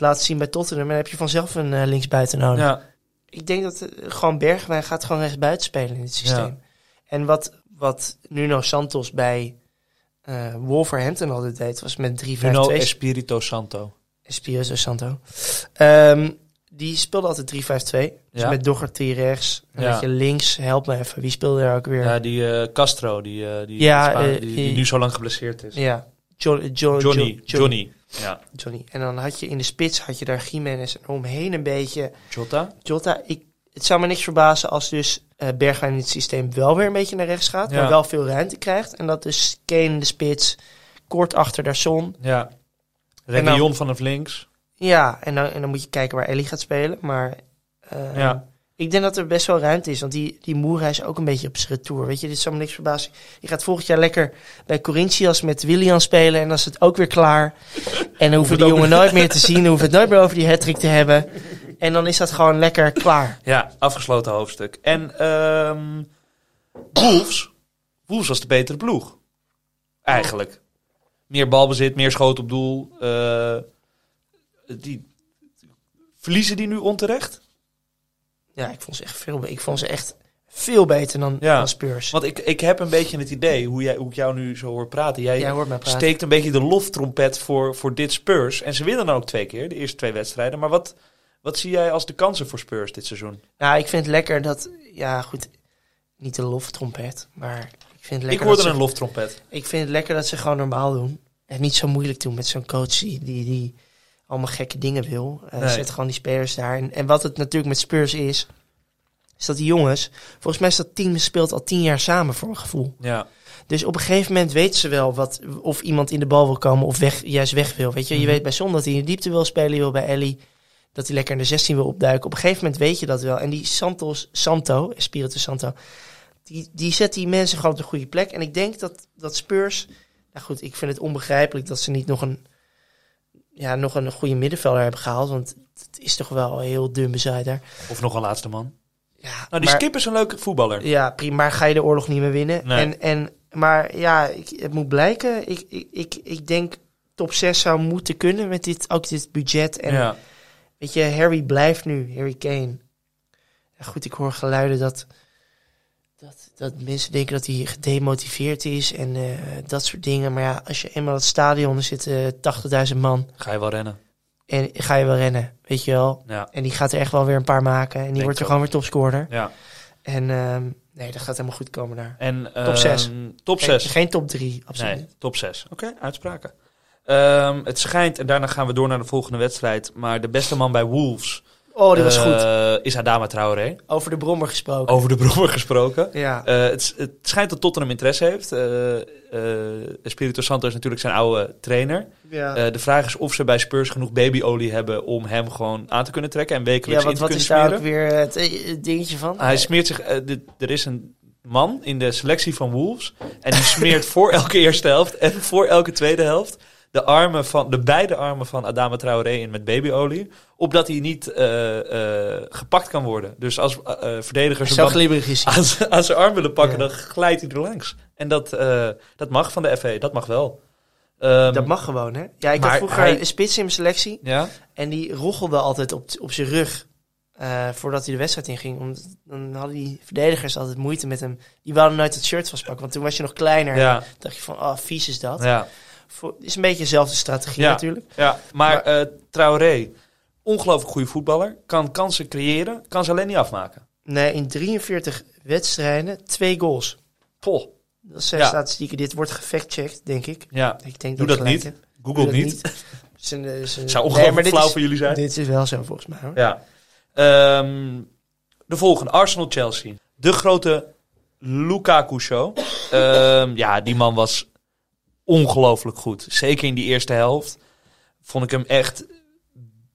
het laten zien bij Tottenham. En dan heb je vanzelf een eh, linksbuiten nodig.
Ja.
Ik denk dat eh, gewoon Bergwijn gaat gewoon rechtsbuiten spelen in dit systeem. En wat, wat Nuno Santos bij eh Wolverhampton altijd deed, was met 3-5-2.
Nuno Espirito Santo.
Espirito Santo. Ehm, die speelde altijd 3-5-2. Dus
Ja.
met Doherty rechts. En
Ja.
dat je links, help me even. Wie speelde daar ook weer?
Ja, die Castro, die, die,
Ja,
die, Spaan- die,
die-
die nu zo lang geblesseerd is.
Ja, Jo- Jo-
Johnny,
Jo-
Johnny. Ja.
Johnny. En dan had je in de spits had je daar Jiménez en omheen een beetje
Jota?
Jota. Ik, het zou me niks verbazen als dus Bergwijn in het systeem wel weer een beetje naar rechts gaat.
Ja.
Maar wel veel ruimte krijgt. En dat dus Kane in de spits, kort achter daar Son.
Ja.
Dan-
vanaf links.
Ja, en dan, en dan moet je kijken waar Ellie gaat spelen. Maar eh,
Ja.
Ik denk dat er best wel ruimte is. Want die, die Moera is ook een beetje op zijn retour. Weet je, dit zou me niks verbazen. Je gaat volgend jaar lekker bij Corinthians met Willian spelen. En dan is het ook weer klaar. En dan hoeven die jongen nooit meer te zien. Dan hoeven het nooit meer over die hattrick te hebben. En dan is dat gewoon lekker klaar.
Ja, afgesloten hoofdstuk. En ehm Wolves. Wolves was de betere ploeg. Eigenlijk. Meer balbezit, meer schoot op doel. eh, die, verliezen die nu onterecht?
Ja, ik vond ze echt veel, ik vond ze echt veel beter dan,
Ja.
dan Spurs.
Want ik, ik heb een beetje het idee, hoe, jij, hoe ik jou nu zo hoor praten. Jij
Jij hoort mij praten.
steekt een beetje de loftrompet voor, voor dit Spurs. En ze winnen dan ook twee keer, de eerste twee wedstrijden. Maar wat, wat zie jij als de kansen voor Spurs dit seizoen?
Nou, ik vind het lekker dat... Ja, goed. Niet de loftrompet, maar ik vind het
Ik hoorde een loftrompet.
Ik vind het lekker dat ze gewoon normaal doen. En niet zo moeilijk doen met zo'n coach die, die, die allemaal gekke dingen wil. Eh
Nee.
Zet gewoon die spelers daar. En, en wat het natuurlijk met Spurs is... Is dat die jongens... Volgens mij is dat team speelt al tien jaar samen voor een gevoel.
Ja.
Dus op een gegeven moment weten ze wel wat, of iemand in de bal wil komen of weg, juist weg wil. Weet je, je
Mhm.
weet bij Son dat hij in de diepte wil spelen. Je wil bij Ellie dat hij lekker in de 16 wil opduiken. Op een gegeven moment weet je dat wel. En die Santos, Santo, Espirito Santo, die, die zet die mensen gewoon op de goede plek. En ik denk dat, dat Spurs... Nou goed, ik vind het onbegrijpelijk dat ze niet nog een, ja, nog een goede middenvelder hebben gehaald. Want het is toch wel heel dun bezaaid daar.
Of nog een laatste man.
Ja,
Nou, die
maar-
Skip is een leuke voetballer.
ja, prima. Maar ga je de oorlog niet meer winnen?
Nee.
En, en, maar ja, ik, het moet blijken. Ik, ik, ik, ik denk top 6 zou moeten kunnen met dit, ook dit budget. En
ja.
weet je, Harry blijft nu, Harry Kane. Ja, goed, ik hoor geluiden dat, dat, mensen denken dat hij gedemotiveerd is en eh, dat soort dingen. Maar ja, als je eenmaal het stadion, er zitten 80.000 man
Ga je wel rennen.
en ga je wel rennen, weet je wel.
Ja.
En die gaat er echt wel weer een paar maken en die
Denk
wordt er gewoon weer topscorer.
ja.
En ehm, nee, dat gaat helemaal goed komen daar.
En,
Top zes.
ehm, Top
Geen,
6.
geen top 3, absoluut
Nee, top 6. Oké, uitspraken. Ehm, het schijnt, en daarna gaan we door naar de volgende wedstrijd. Maar de beste man bij Wolves
Oh, die was goed.
eh, is Adama Traoré.
Over de brommer gesproken.
Over de brommer gesproken.
Ja.
Eh, het, het schijnt dat Tottenham interesse heeft. Eh eh, Espirito Santo is natuurlijk zijn oude trainer.
ja.
Eh, de vraag is of ze bij Spurs genoeg babyolie hebben om hem gewoon aan te kunnen trekken en
ja,
wekelijks
want
in te
wat
kunnen
is daar
smeren.
ook weer het, het dingetje van?
Hij smeert zich. er is een man in de selectie van Wolves. En die smeert voor elke eerste helft en voor elke tweede helft. De, armen van, de beide armen van Adama Traoré in met babyolie. Opdat hij niet eh, eh, gepakt kan worden. Dus als eh, eh, verdedigers hem aan, zijn- arm willen pakken,
Ja.
dan glijdt hij er langs. En dat, dat mag van de FA, dat mag wel. Ehm,
Dat mag gewoon, hè? Ja, ik had vroeger
hij-
een spits in mijn selectie.
Ja?
En die rochelde altijd op, op zijn rug. voordat hij de wedstrijd inging. Omdat, dan hadden die verdedigers altijd moeite met hem. Die wilden nooit het shirt vastpakken. Want toen was je nog kleiner.
Ja,
Dan dacht je van, oh, vies is dat.
ja.
Voor, is een beetje dezelfde strategie
Ja.
natuurlijk.
Ja, maar,
Maar-
eh, Traoré, ongelooflijk goede voetballer. Kan kansen creëren, kan ze alleen niet afmaken.
Nee, in 43 wedstrijden, twee goals.
Poh,
Dat zijn
Ja.
statistieken. Dit wordt gefactchecked, denk ik.
ja.
Ik denk
Doe dat
gelijk
niet.
heb.
Google
Doe dat
niet.
Zijn, zijn-
Zou
Nee,
ongelooflijk
dit
flauw
is-
voor jullie zijn.
Dit is wel zo volgens mij hoor.
Ja. Ehm, de volgende, Arsenal-Chelsea. De grote Lukaku-show. Ehm, ja, die man was ongelooflijk goed. Zeker in die eerste helft vond ik hem echt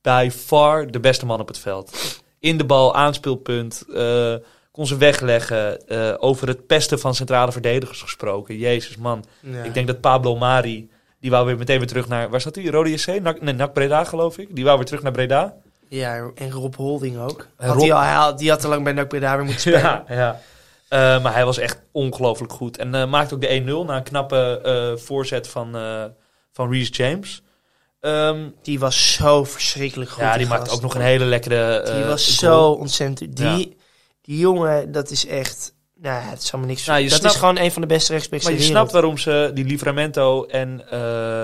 by far de beste man op het veld. In de bal, aanspeelpunt, eh, kon ze wegleggen. eh, over het pesten van centrale verdedigers gesproken. Jezus man.
Ja.
Ik denk dat Pablo Mari, die wou weer meteen weer terug naar... Waar zat hij? Rode JC? NAC, nee, NAC Breda geloof ik. Die wou weer terug naar Breda.
Ja, en Rob Holding ook.
En
Had
Rob-
hij, al, die had te lang bij NAC Breda weer moeten spelen.
Ja, ja. Eh, maar hij was echt ongelooflijk goed. En eh, maakte ook de 1-0 na een knappe eh, voorzet van, van Reece James. Ehm,
Die was zo verschrikkelijk goed.
ja, die maakte ook nog een hele lekkere
Die was
goal.
zo ontzettend... Die, die jongen, dat is echt... Nou, het is allemaal niks.
Nou,
dat
snapt-
is gewoon een van de beste rechtsbacks
Maar je snapt waarom ze die Livramento en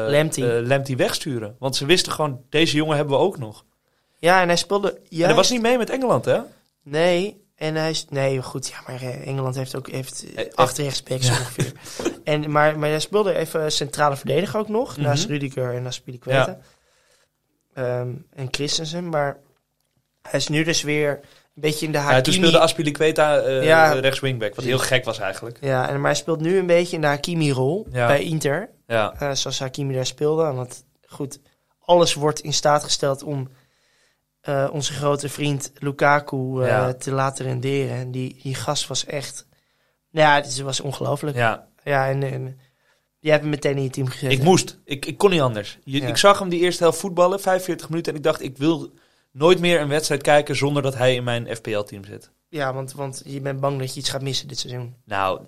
Lemty.
Lemty wegsturen. Want ze wisten gewoon, deze jongen hebben we ook nog.
Ja, en hij speelde...
En dat was niet mee met Engeland, hè?
Nee, en hij is... Nee, goed, ja, maar eh, Engeland heeft ook heeft, eh,
Eh,
acht rechtsbacks ongeveer. En, maar, maar hij speelde even centrale verdediger ook nog.
Mhm.
Naast Rudiger en naast Spilicueta. Ehm, en Christensen. Maar hij is nu dus weer een beetje in de
Ja,
Hakimi...
toen speelde Aspilicueta eh
Ja.
rechts wingback, wat heel gek was eigenlijk.
Ja, en, maar hij speelt nu een beetje in de Hakimi-rol
Ja.
bij Inter.
Ja,
zoals Hakimi daar speelde. Want goed, alles wordt in staat gesteld om eh, onze grote vriend Lukaku eh,
Ja.
te laten renderen. En die, die gast was echt... Nou ja, het was ongelooflijk. Ja.
ja.
en, en jij hebt hem meteen in je team gezet.
Ik
hè?
moest. Ik, ik kon niet anders. Je,
Ja.
Ik zag hem die eerste helft voetballen, 45 minuten. En ik dacht, ik wil nooit meer een wedstrijd kijken zonder dat hij in mijn FPL-team zit.
Ja, want, want je bent bang dat je iets gaat missen dit seizoen.
Nou,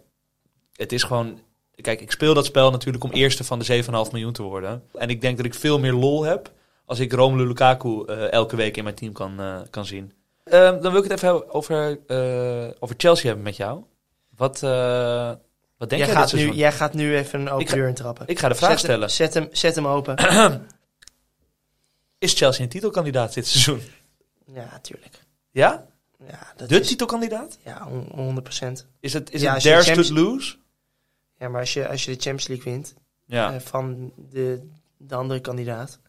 het is gewoon... Kijk, ik speel dat spel natuurlijk om eerste van de 7,5 miljoen te worden. En ik denk dat ik veel meer lol heb als ik Romelu Lukaku eh, elke week in mijn team kan, eh, kan zien. Ehm, dan wil ik het even over, eh, over Chelsea hebben met jou. Wat, wat denk
jij,
jij
gaat nu, jij gaat nu even een open
ga-
deur intrappen.
Ik ga de vraag
zet
stellen.
Hem, zet, hem, zet hem open.
Is Chelsea een titelkandidaat dit seizoen?
ja, tuurlijk.
Ja?
Ja, dat
De
is,
titelkandidaat?
ja, on- 100 procent.
Is het, is
Ja,
het theirs to lose?
Ja, maar als je, als je de Champions League wint
Ja.
van de, de andere kandidaat,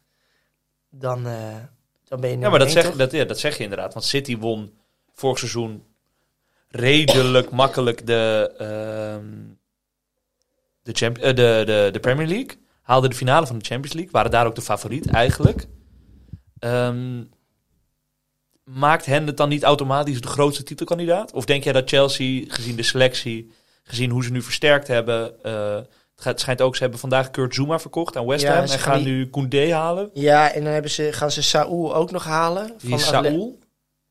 dan, eh, dan ben je
ja, maar dat zeg,
toch?
dat, ja, dat zeg je inderdaad. Want City won vorig seizoen redelijk makkelijk de, ehm, de, champ, eh, de, de, de Premier League. Haalden de finale van de Champions League. Waren daar ook de favoriet eigenlijk. Ehm, maakt hen het dan niet automatisch de grootste titelkandidaat? Of denk jij dat Chelsea, gezien de selectie, gezien hoe ze nu versterkt hebben... eh, het schijnt ook, ze hebben vandaag Kurt Zuma verkocht aan West Ham.
ze
en
gaan
gaan
die-
nu Koundé halen.
Ja, en dan hebben ze, gaan ze Saúl ook nog halen.
Is
Atle-
Saúl?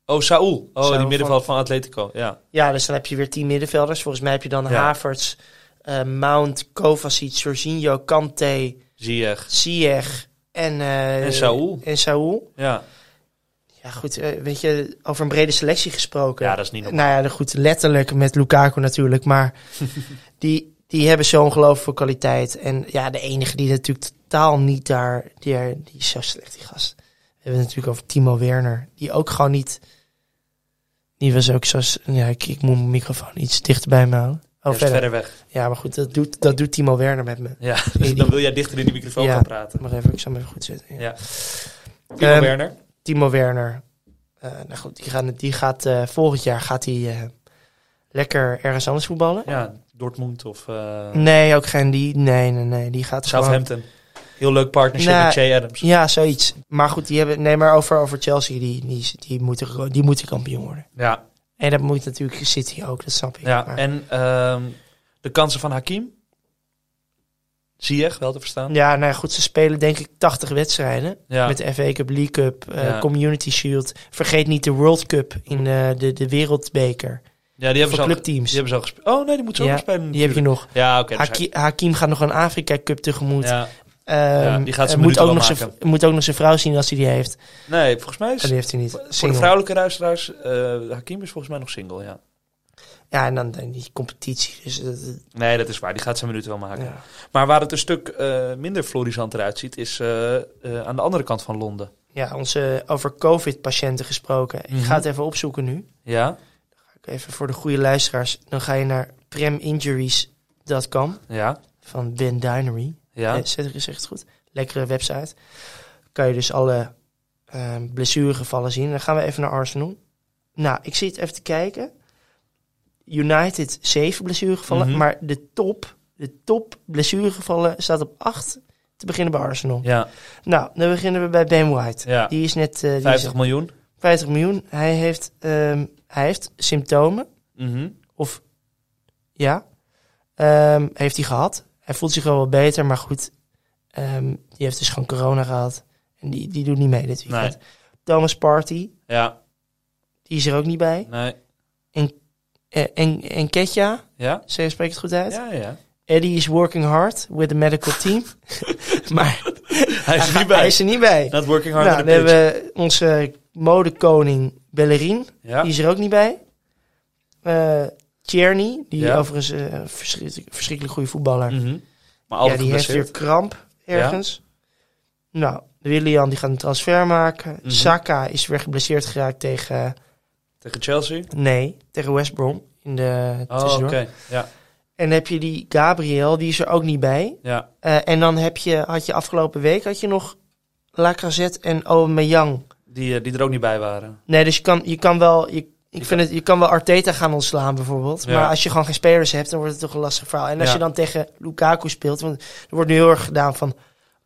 Oh, Saúl. Oh, die middenveld van Atletico. Ja.
Ja, dus dan heb je weer tien middenvelders. Volgens mij heb je dan
Ja.
Havertz, eh, Mount, Kovacic, Jorginho, Kante,
Ziyech.
Ziyech en... eh,
En Saúl.
En Saúl.
Ja.
Ja, goed, eh, weet je, over een brede selectie gesproken.
ja, dat is niet normaal.
Nou ja, goed, letterlijk met Lukaku natuurlijk. Maar die, die hebben zo'n ongelooflijke kwaliteit. En ja, de enige die natuurlijk totaal niet daar... Die, er- die is zo slecht, die gast. We hebben het natuurlijk over Timo Werner. Die ook gewoon niet... Die was ook zo... Ja, ik, ik moet mijn microfoon iets dichter bij me houden. Oh, verder.
verder weg.
Ja, maar goed, dat doet, dat doet Timo Werner met me.
Ja,
Die-
dan wil jij dichter in die microfoon
Ja.
gaan praten.
Maar even, ik zal hem even goed zetten. Ja.
Ja. Timo
Ehm,
Werner.
Timo Werner. Eh, nou goed, die, gaan, die gaat eh, volgend jaar gaat hij eh, lekker ergens anders voetballen.
Ja, Dortmund of eh,
Nee, ook geen die. Nee, nee, nee. Die gaat gewoon-
Southampton. Heel leuk partnership
Nou,
met Che Adams.
Ja, zoiets. Maar goed, die hebben. Nee, maar over, over Chelsea, die, die, die, moeten, gewoon- die moeten kampioen worden.
Ja,
En dat moet natuurlijk City ook, dat snap ik.
ja.
Maar-
en ehm, de kansen van Hakim? Ziyech, wel te verstaan.
ja, nou ja, goed, ze spelen denk ik 80 wedstrijden.
Ja.
Met de FA Cup, League Cup, eh,
Ja.
Community Shield. Vergeet niet de World Cup in eh, de, de Wereldbeker.
Ja, die hebben ze al,
clubteams.
die hebben ze al gespeeld. Oh nee, die moet zo
Ja,
nog spelen.
Die heb je nog.
Ja, oké.
Haki- Hakim gaat nog een Afrika Cup tegemoet.
ja.
Ehm,
Ja, die gaat
moet ook, nog zijn,
maken.
moet ook nog zijn vrouw zien als hij die heeft.
Nee, volgens mij is...
Oh, die heeft hij niet.
voor de
Single.
vrouwelijke luisteraars, eh Hakim is volgens mij nog single, ja.
Ja, en dan, dan die competitie. Dus, dat-
Nee, dat is waar. Die gaat zijn minuten wel maken.
ja.
Maar waar het een stuk eh, minder florisant eruit ziet, is eh, aan de andere kant van Londen.
ja, onze over COVID-patiënten gesproken.
Mhm.
Ik ga het even opzoeken nu.
Ja?
Even voor de goede luisteraars. Dan ga je naar preminjuries.com
Ja?
van Ben Dinery.
Ja?
Eh, Zeg ik zeg het goed. Lekkere website. Kan je dus alle eh, blessuregevallen zien. Dan gaan we even naar Arsenal. Nou, ik zit even te kijken. United 7 blessuregevallen.
Mhm.
Maar de top, de top blessuregevallen staat op 8 te beginnen bij Arsenal.
Ja.
Nou, dan beginnen we bij Ben White.
Ja.
Die is net eh, die is
50 miljoen.
50 miljoen. Hij heeft, ehm, hij heeft symptomen.
Mhm.
Of ja, Ehm, heeft hij gehad. Hij voelt zich wel wat beter, maar goed. ehm, die heeft dus gewoon corona gehad. En die, die doet niet mee dit weekend.
Nee.
Thomas Party,
Ja.
die is er ook niet bij.
Nee.
Eh, en, en Ketja,
Ja?
zeg spreek het goed uit?
Ja, ja.
Eddie is working hard with the medical team. maar
Hij is er niet bij.
hij is er niet bij.
Not working hard
Nou,
on
dan
pitch.
hebben we onze modekoning Bellerin.
Ja.
Die is er ook niet bij. Eh Tierney, die
Ja.
overigens eh, een verschrikkelijk, verschrikkelijk goede voetballer.
Mhm. Maar
ja, die heeft weer kramp ergens. Nou, Willian die gaat een transfer maken.
Mhm.
Saka is weer geblesseerd geraakt tegen...
Tegen Chelsea.
Nee, tegen West Brom in de
Oh, oké. Ja.
En heb je die Gabriel, die is er ook niet bij.
Ja.
Eh, en dan heb je, had je afgelopen week had je nog Lacazette en Aubameyang.
Die, eh, die er ook niet bij waren.
Nee, dus je kan, je kan wel... Je, ik
Je
vind het, je kan wel Arteta gaan ontslaan bijvoorbeeld.
Ja.
Maar als je gewoon geen spelers hebt, dan wordt het toch een lastig verhaal. En als
Ja.
je dan tegen Lukaku speelt, want er wordt nu heel erg gedaan van...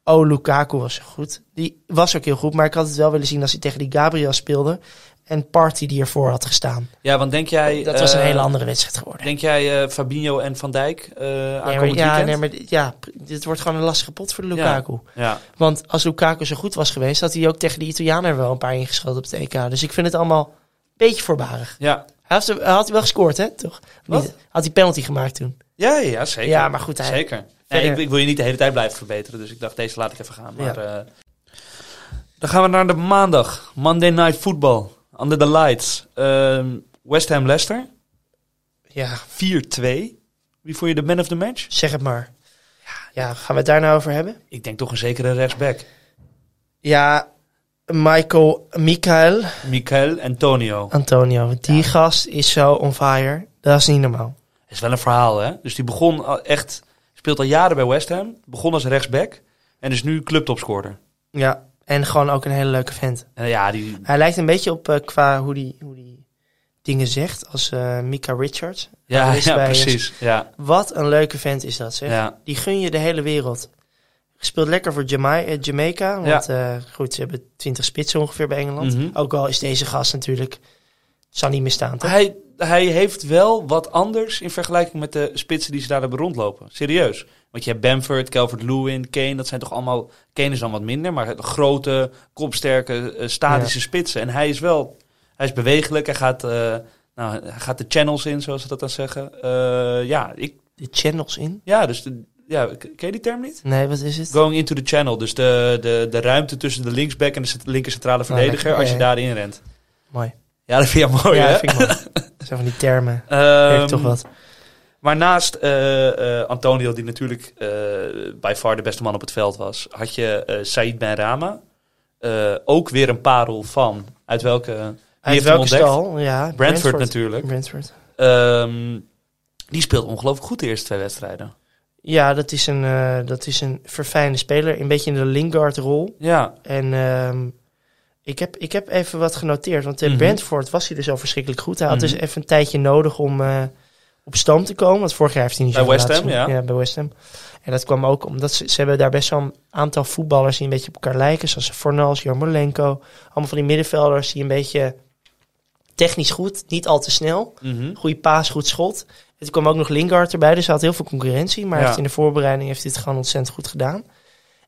Oh, Lukaku was goed. Die was ook heel goed, maar ik had het wel willen zien als hij tegen die Gabriel speelde. En Party die ervoor had gestaan.
Ja, want denk jij...
Dat was een
eh,
hele andere wedstrijd geworden.
Denk jij eh, Fabinho en Van Dijk eh
Nee, maar, ja, nee, maar ja, dit wordt gewoon een lastige pot voor de Lukaku.
Ja.
Want als Lukaku zo goed was geweest, had hij ook tegen de Italianen er wel een paar ingeschoten op het EK. Dus ik vind het allemaal een beetje voorbarig.
Ja.
Hij had, hij had wel gescoord, hè? Toch?
Wat?
Had hij penalty gemaakt toen?
Ja, ja, zeker.
Ja, maar goed, hij-
Zeker. Nee, ik, ik wil je niet de hele tijd blijven verbeteren, dus ik dacht, deze laat ik even gaan. Maar,
Ja.
dan gaan we naar de maandag. Monday Night Football. Under the Lights. Ehm, West Ham Leicester.
Ja,
4-2. Wie vond je de man of the match?
zeg het maar. Ja, ja, gaan we het daar nou over hebben?
Ik denk toch een zekere rechtsback.
Ja, Michael, Michael
Michael Antonio.
Antonio. Die gast is zo on fire. Dat is niet normaal.
is wel een verhaal, hè? Dus die begon echt... Speelt al jaren bij West Ham. Begon als rechtsback. En is nu clubtopscorer.
Ja, en gewoon ook een hele leuke vent.
En ja, die...
Hij lijkt een beetje op eh, qua hoe die, hoe die dingen zegt als eh Mika Richards.
Ja, precies. Ja,
Wat een leuke vent is dat, zeg.
ja.
Die gun je de hele wereld. Speelt lekker voor Jama- eh, Jamaica. Want eh, goed, ze hebben 20 spitsen ongeveer bij Engeland.
Mhm.
Ook al is deze gast natuurlijk... Zal niet meer staan, toch?
Hij, hij heeft wel wat anders in vergelijking met de spitsen die ze daar hebben rondlopen. Serieus. Want je hebt Bamford, Calvert-Lewin, Kane. Dat zijn toch allemaal... Kane is dan wat minder, maar grote, kopsterke, eh, statische spitsen. En hij is wel... Hij is bewegelijk. Hij gaat, eh, nou, hij gaat de channels in, zoals ze dat dan zeggen. Eh, ja, ik,
De channels in.
ja, dus de, Ja, ken je die term niet?
Nee, wat is het?
Going into the channel. Dus de, de, de ruimte tussen de linksback en de linker centrale verdediger
lekker.
als je daarin rent.
Mooi.
Ja, dat vind je mooi,
ja,
hè?
dat vind ik mooi. Zo van die termen.
Ehm,
Heeft toch wat.
Maar naast eh, eh, Antonio, die natuurlijk eh bij far de beste man op het veld was, had je Said Ben Rama. Ook weer een parel van. Uit welke?
Uit welke stal? Ja,
Brentford, natuurlijk.
Brentford.
Ehm, die speelt ongelooflijk goed de eerste twee wedstrijden.
Ja, dat is een, dat is een verfijnde speler. Een beetje in de Lingard-rol.
Ja,
En ehm, ik, heb, ik heb even wat genoteerd. Want in
Mhm.
Brentford was hij dus al verschrikkelijk goed. Hij had
Mhm.
dus even een tijdje nodig om eh, op stand te komen. Want vorig jaar heeft hij niet
Bij
zo
West Ham, ja.
bij West Ham. En dat kwam ook omdat ze, ze hebben daar best wel een aantal voetballers die een beetje op elkaar lijken. Zoals Fornals, Jarmolenko. Allemaal van die middenvelders die een beetje technisch goed, niet al te snel.
mhm.
Goede paas, goed schot. En toen kwam ook nog Lingard erbij, dus hij had heel veel concurrentie. Maar
Ja.
heeft in de voorbereiding heeft hij het gewoon ontzettend goed gedaan.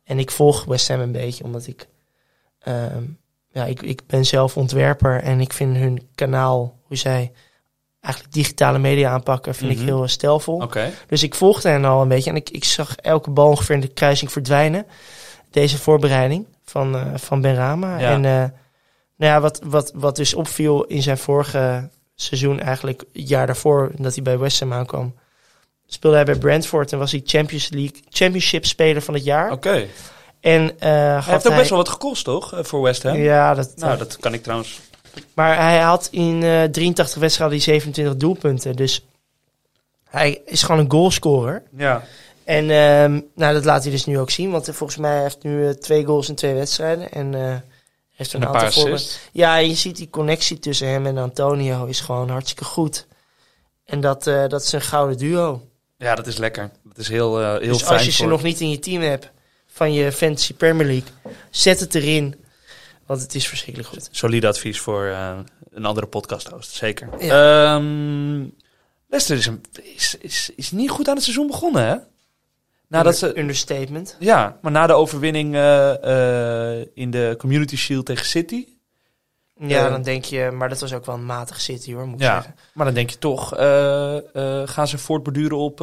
En ik volg West Ham een beetje, omdat ik... ehm, ja, ik, ik ben zelf ontwerper en ik vind hun kanaal, hoe zij eigenlijk digitale media aanpakken, vind
Mhm.
ik heel stijlvol.
oké.
Dus ik volgde hen al een beetje en ik, ik zag elke bal ongeveer in de kruising verdwijnen. Deze voorbereiding van, eh van Ben Rama.
Ja.
En eh, nou ja, wat, wat, wat dus opviel in zijn vorige seizoen, eigenlijk het jaar daarvoor, dat hij bij West Ham aankwam, speelde hij bij Brentford en was hij Champions League Championship speler van het jaar.
Oké.
En eh
Hij heeft ook best wel wat gekost, toch? eh, Voor West Ham.
Ja, dat,
Nou, dat kan ik trouwens.
maar hij had in eh 83 wedstrijden die 27 doelpunten. Dus hij is gewoon een goalscorer.
Ja.
En ehm, nou, dat laat hij dus nu ook zien. Want eh, volgens mij heeft hij nu eh, twee goals in twee wedstrijden. En eh heeft
En
een,
een
aantal
paar
voorbe-
assists.
Ja, je ziet die connectie tussen hem en Antonio is gewoon hartstikke goed. En dat, eh, dat is een gouden duo.
Ja, dat is lekker. Dat is heel, eh, heel
dus
fijn
als je ze
voor-
nog niet in je team hebt van je Fantasy Premier League, zet het erin. Want het is verschrikkelijk goed.
Solide advies voor eh, een andere podcast-host, zeker.
Ja.
Ehm, Leicester is, een, is, is, is niet goed aan het seizoen begonnen, hè? Nadat ze,
Understatement.
ja, maar na de overwinning eh, eh, in de Community Shield tegen City.
Ja, dan denk je, maar dat was ook wel een matige City hoor, moet ik
Ja,
zeggen.
maar dan denk je toch, gaan ze voortborduren op,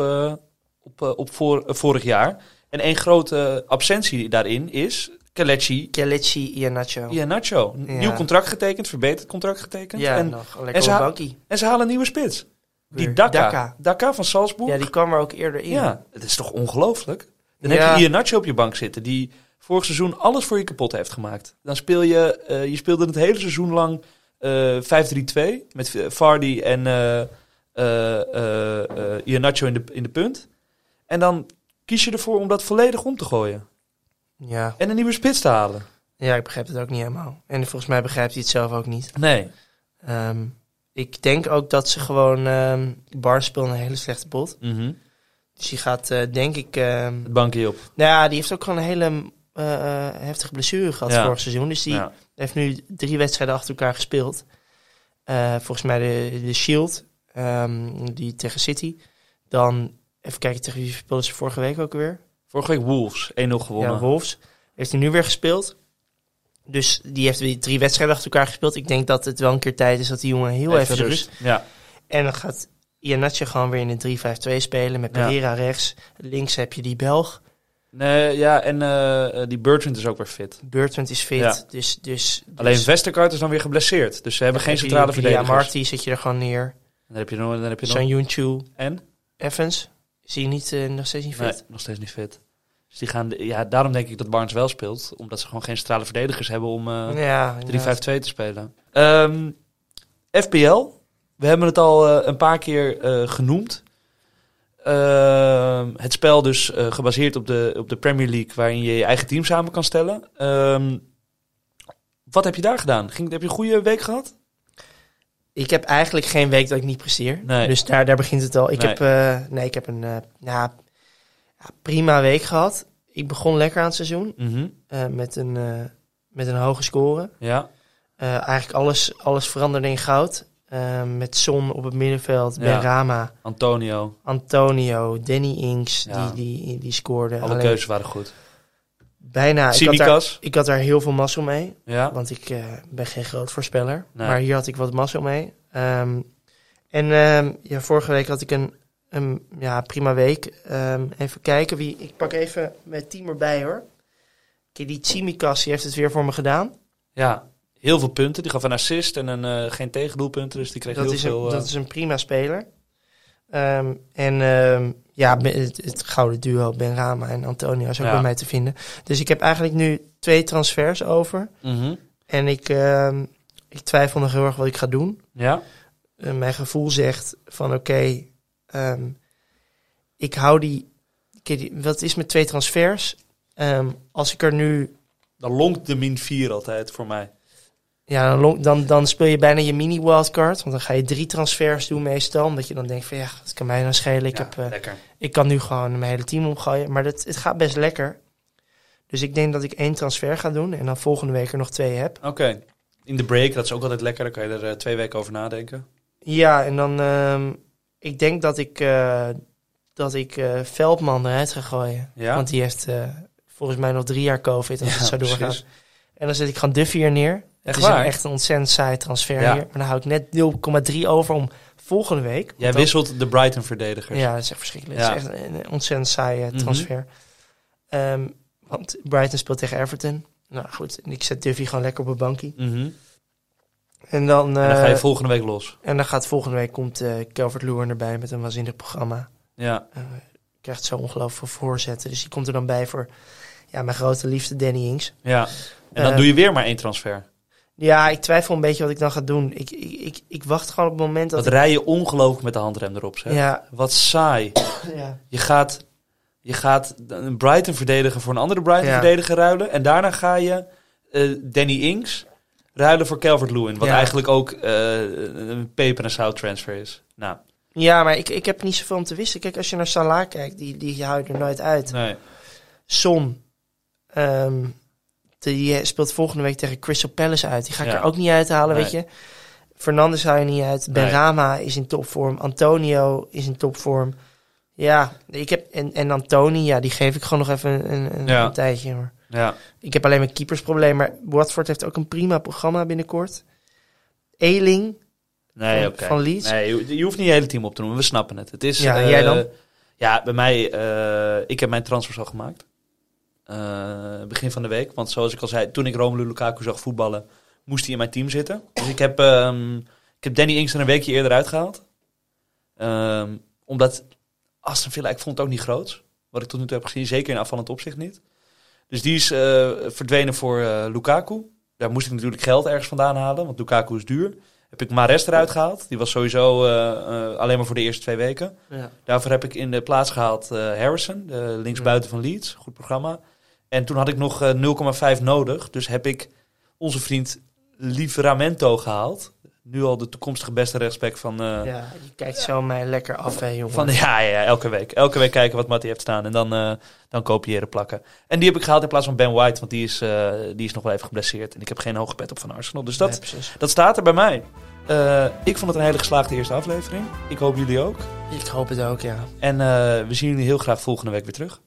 op, op voor, vorig jaar. En één grote absentie daarin is Kelechi
Kelechi Iheanacho.
Iheanacho.
Ja.
Nieuw contract getekend, verbeterd contract getekend.
Ja,
en,
nog
en ze
op
ha-
bankie.
en ze halen een nieuwe spits. Die. Daka.
Daka.
Van Salzburg.
Ja, die kwam er ook eerder in.
Ja, het is toch ongelooflijk? Dan
Ja.
heb je Iheanacho op je bank zitten, die vorig seizoen alles voor je kapot heeft gemaakt. Dan speel je, eh, je speelde het hele seizoen lang eh 5-3-2 met eh, Vardy en eh eh, Iheanacho in de, in de punt. En dan kies je ervoor om dat volledig om te gooien.
Ja.
En een nieuwe spits te halen.
ja, ik begrijp het ook niet helemaal. En volgens mij begrijpt hij het zelf ook niet.
Nee.
Ehm, ik denk ook dat ze gewoon... ehm Barnes speelt een hele slechte pot.
Mhm.
Dus die gaat, eh, denk ik... ehm,
Het bankje op.
nou ja, die heeft ook gewoon een hele eh, heftige blessure gehad
Ja.
vorig seizoen. Dus die
Ja.
heeft nu drie wedstrijden achter elkaar gespeeld. Volgens mij de, de Shield, die tegen City. Dan, even kijken, tegen wie speelden ze vorige week ook weer?
Vorige week Wolves, 1-0 gewonnen.
Ja, Wolves. Heeft hij nu weer gespeeld. Dus die heeft weer drie wedstrijden achter elkaar gespeeld. Ik denk dat het wel een keer tijd is dat die jongen heel even, rust.
Ja.
En dan gaat Iannatje gewoon weer in een 3-5-2 spelen. Met
Ja.
Pereira rechts. Links heb je die Belg.
Nee, ja, en eh, die Bertrand is ook weer fit.
Bertrand is fit.
Ja.
Dus, dus,
Alleen
dus-
Vestergaard is dan weer geblesseerd. Dus ze hebben geen centrale
die
verdedigers.
Marty zet je er gewoon neer.
Dan heb je nog, dan heb je nog. En?
Evans. Zie je niet, eh, nog steeds niet fit?
Nee, nog steeds niet fit. Dus die gaan, ja, daarom denk ik dat Barnes wel speelt. Omdat ze gewoon geen centrale verdedigers hebben om eh,
ja,
3-5-2
inderdaad.
te spelen. Ehm, FPL. We hebben het al eh, een paar keer eh, genoemd. Ehm, het spel dus eh, gebaseerd op de, op de Premier League, waarin je je eigen team samen kan stellen. Ehm, wat heb je daar gedaan? Ging, heb je een goede week gehad?
Ik heb eigenlijk geen week dat ik niet presteer.
Nee.
Dus daar, daar begint het al. Ik
Nee.
heb, eh, nee, ik heb een eh, ja, prima week gehad. Ik begon lekker aan het seizoen.
Mhm.
eh, met, een, met een hoge score.
Ja.
Eigenlijk alles, alles veranderde in goud. Met Son op het middenveld,
Ja.
Ben Rama,
Antonio.
Antonio, Danny Inks,
Ja.
die, die, die scoorde.
Alle
Alleen
keuzes waren goed.
Bijna. Ik had, daar, ik had daar heel veel mazzel mee.
Ja.
Want ik eh, ben geen groot voorspeller.
Nee.
Maar hier had ik wat mazzel mee. Ehm, en ehm, ja, vorige week had ik een een ja, prima week. Ehm, even kijken wie. Ik pak even mijn team erbij hoor. Kijk, die Tsimikas die heeft het weer voor me gedaan.
Ja, heel veel punten. Die gaf een assist en een, eh, geen tegendoelpunten. Dus die kreeg
Dat
heel
is,
veel...
een,
eh,
dat is een prima speler. Ehm, en ehm, ja, het, het gouden duo Ben Rama en Antonio is ook
Ja.
bij mij te vinden. Dus ik heb eigenlijk nu twee transfers over.
mhm.
En ik, ehm, ik twijfel nog heel erg wat ik ga doen.
Ja,
Eh, mijn gevoel zegt van oké, ehm, ik hou die, Wat is met twee transfers? Ehm, als ik er nu...
dan lonkt de min 4 altijd voor mij.
Ja, dan, dan, dan speel je bijna je mini wildcard. Want dan ga je drie transfers doen meestal. Omdat je dan denkt van ja, dat kan mij dan schelen. Ik,
Ja,
heb, eh, ik kan nu gewoon mijn hele team omgooien. Maar dat, het gaat best lekker. Dus ik denk dat ik één transfer ga doen. En dan volgende week er nog twee heb.
Oké. In de break, dat is ook altijd lekker. Dan kan je er eh, twee weken over nadenken.
Ja, en dan... ehm, ik denk dat ik, eh, dat ik Veldman eruit ga gooien.
Ja?
Want die heeft volgens mij nog drie jaar COVID als
Ja,
het zo doorgaat.
precies.
En dan zet ik gewoon Duffy er neer. Het
Echt
is
waar?
een, echt een ontzettend saai transfer
Ja.
hier. Maar dan hou ik net 0,3 over om volgende week.
Jij wisselt de Brighton-verdedigers.
Ja, dat is echt verschrikkelijk.
Ja.
Het is echt een, een ontzettend saaie
Mhm.
transfer. Ehm, want Brighton speelt tegen Everton. Nou goed, ik zet Duffy gewoon lekker op een bankje.
Mhm.
En dan,
En dan ga je
eh,
volgende week los.
en dan gaat volgende week komt eh Calvert Lewin erbij met een waanzinnig programma.
Ja.
Eh, krijgt zo ongelooflijk veel voorzetten. Dus die komt er dan bij voor ja, mijn grote liefde Danny Ings.
ja. En dan doe je weer maar één transfer.
Ja, ik twijfel een beetje wat ik dan ga doen. Ik, ik, ik, ik wacht gewoon op het moment dat...
Dat rij je ongelooflijk met de handrem erop. Zeg.
ja,
Wat saai.
ja,
Je gaat, je gaat een Brighton verdediger voor een andere Brighton
Ja.
verdediger ruilen. En daarna ga je eh, Danny Ings ruilen voor Calvert-Lewin. Wat eigenlijk ook eh, een peper en zout transfer is. Nou,
ja, maar ik, ik heb niet zoveel om te wisten. Kijk, als je naar Salah kijkt, die, die hou je er nooit uit.
nee.
Son, ehm, die speelt volgende week tegen Crystal Palace uit. Die ga ik
Ja.
er ook niet uithalen,
Nee.
weet je. Fernandes hou je niet uit. Ben
Nee.
Rama is in topvorm. Antonio is in topvorm. Ja, ik heb, en, en Antoni, ja, die geef ik gewoon nog even een, een,
Ja.
een tijdje. hoor.
Ja.
Ik heb alleen mijn keepersprobleem, maar Watford heeft ook een prima programma binnenkort. Eling,
Nee,
Van-
oké.
van Leeds?
Nee, je, hoeft niet je hele team op te noemen. We snappen het. Het is,
Ja, en
eh,
jij dan?
Ja, bij mij... eh, ik heb mijn transfers al gemaakt. Eh, begin van de week. Want zoals ik al zei, toen ik Romelu Lukaku zag voetballen... moest hij in mijn team zitten. Dus ik heb, ehm, ik heb Danny Ings er een weekje eerder uitgehaald. Ehm, omdat Aston Villa, ik vond het ook niet groot. Wat ik tot nu toe heb gezien, zeker in afvallend opzicht niet. Dus die is eh, verdwenen voor eh, Lukaku. Daar moest ik natuurlijk geld ergens vandaan halen, want Lukaku is duur. Heb ik Mares eruit gehaald. Die was sowieso alleen maar voor de eerste twee weken.
ja.
Daarvoor heb ik in de plaats gehaald eh, Harrison, de linksbuiten van Leeds. Goed programma. En toen had ik nog eh, 0,5 nodig. Dus heb ik onze vriend Livramento gehaald. Nu al de toekomstige beste rechtsback van, eh,
ja, je kijkt zo mij lekker af, hè, jongen.
van ja, ja, elke week. Elke week kijken wat Matty heeft staan en dan, eh, dan kopiëren plakken. En die heb ik gehaald in plaats van Ben White, want die is, eh, die is nog wel even geblesseerd. En ik heb geen hoge pet op van Arsenal. Dus dat,
Nee,
dat staat er bij mij. Eh, ik vond het een hele geslaagde eerste aflevering. Ik hoop jullie ook.
Ik hoop het ook, ja.
En eh, we zien jullie heel graag volgende week weer terug.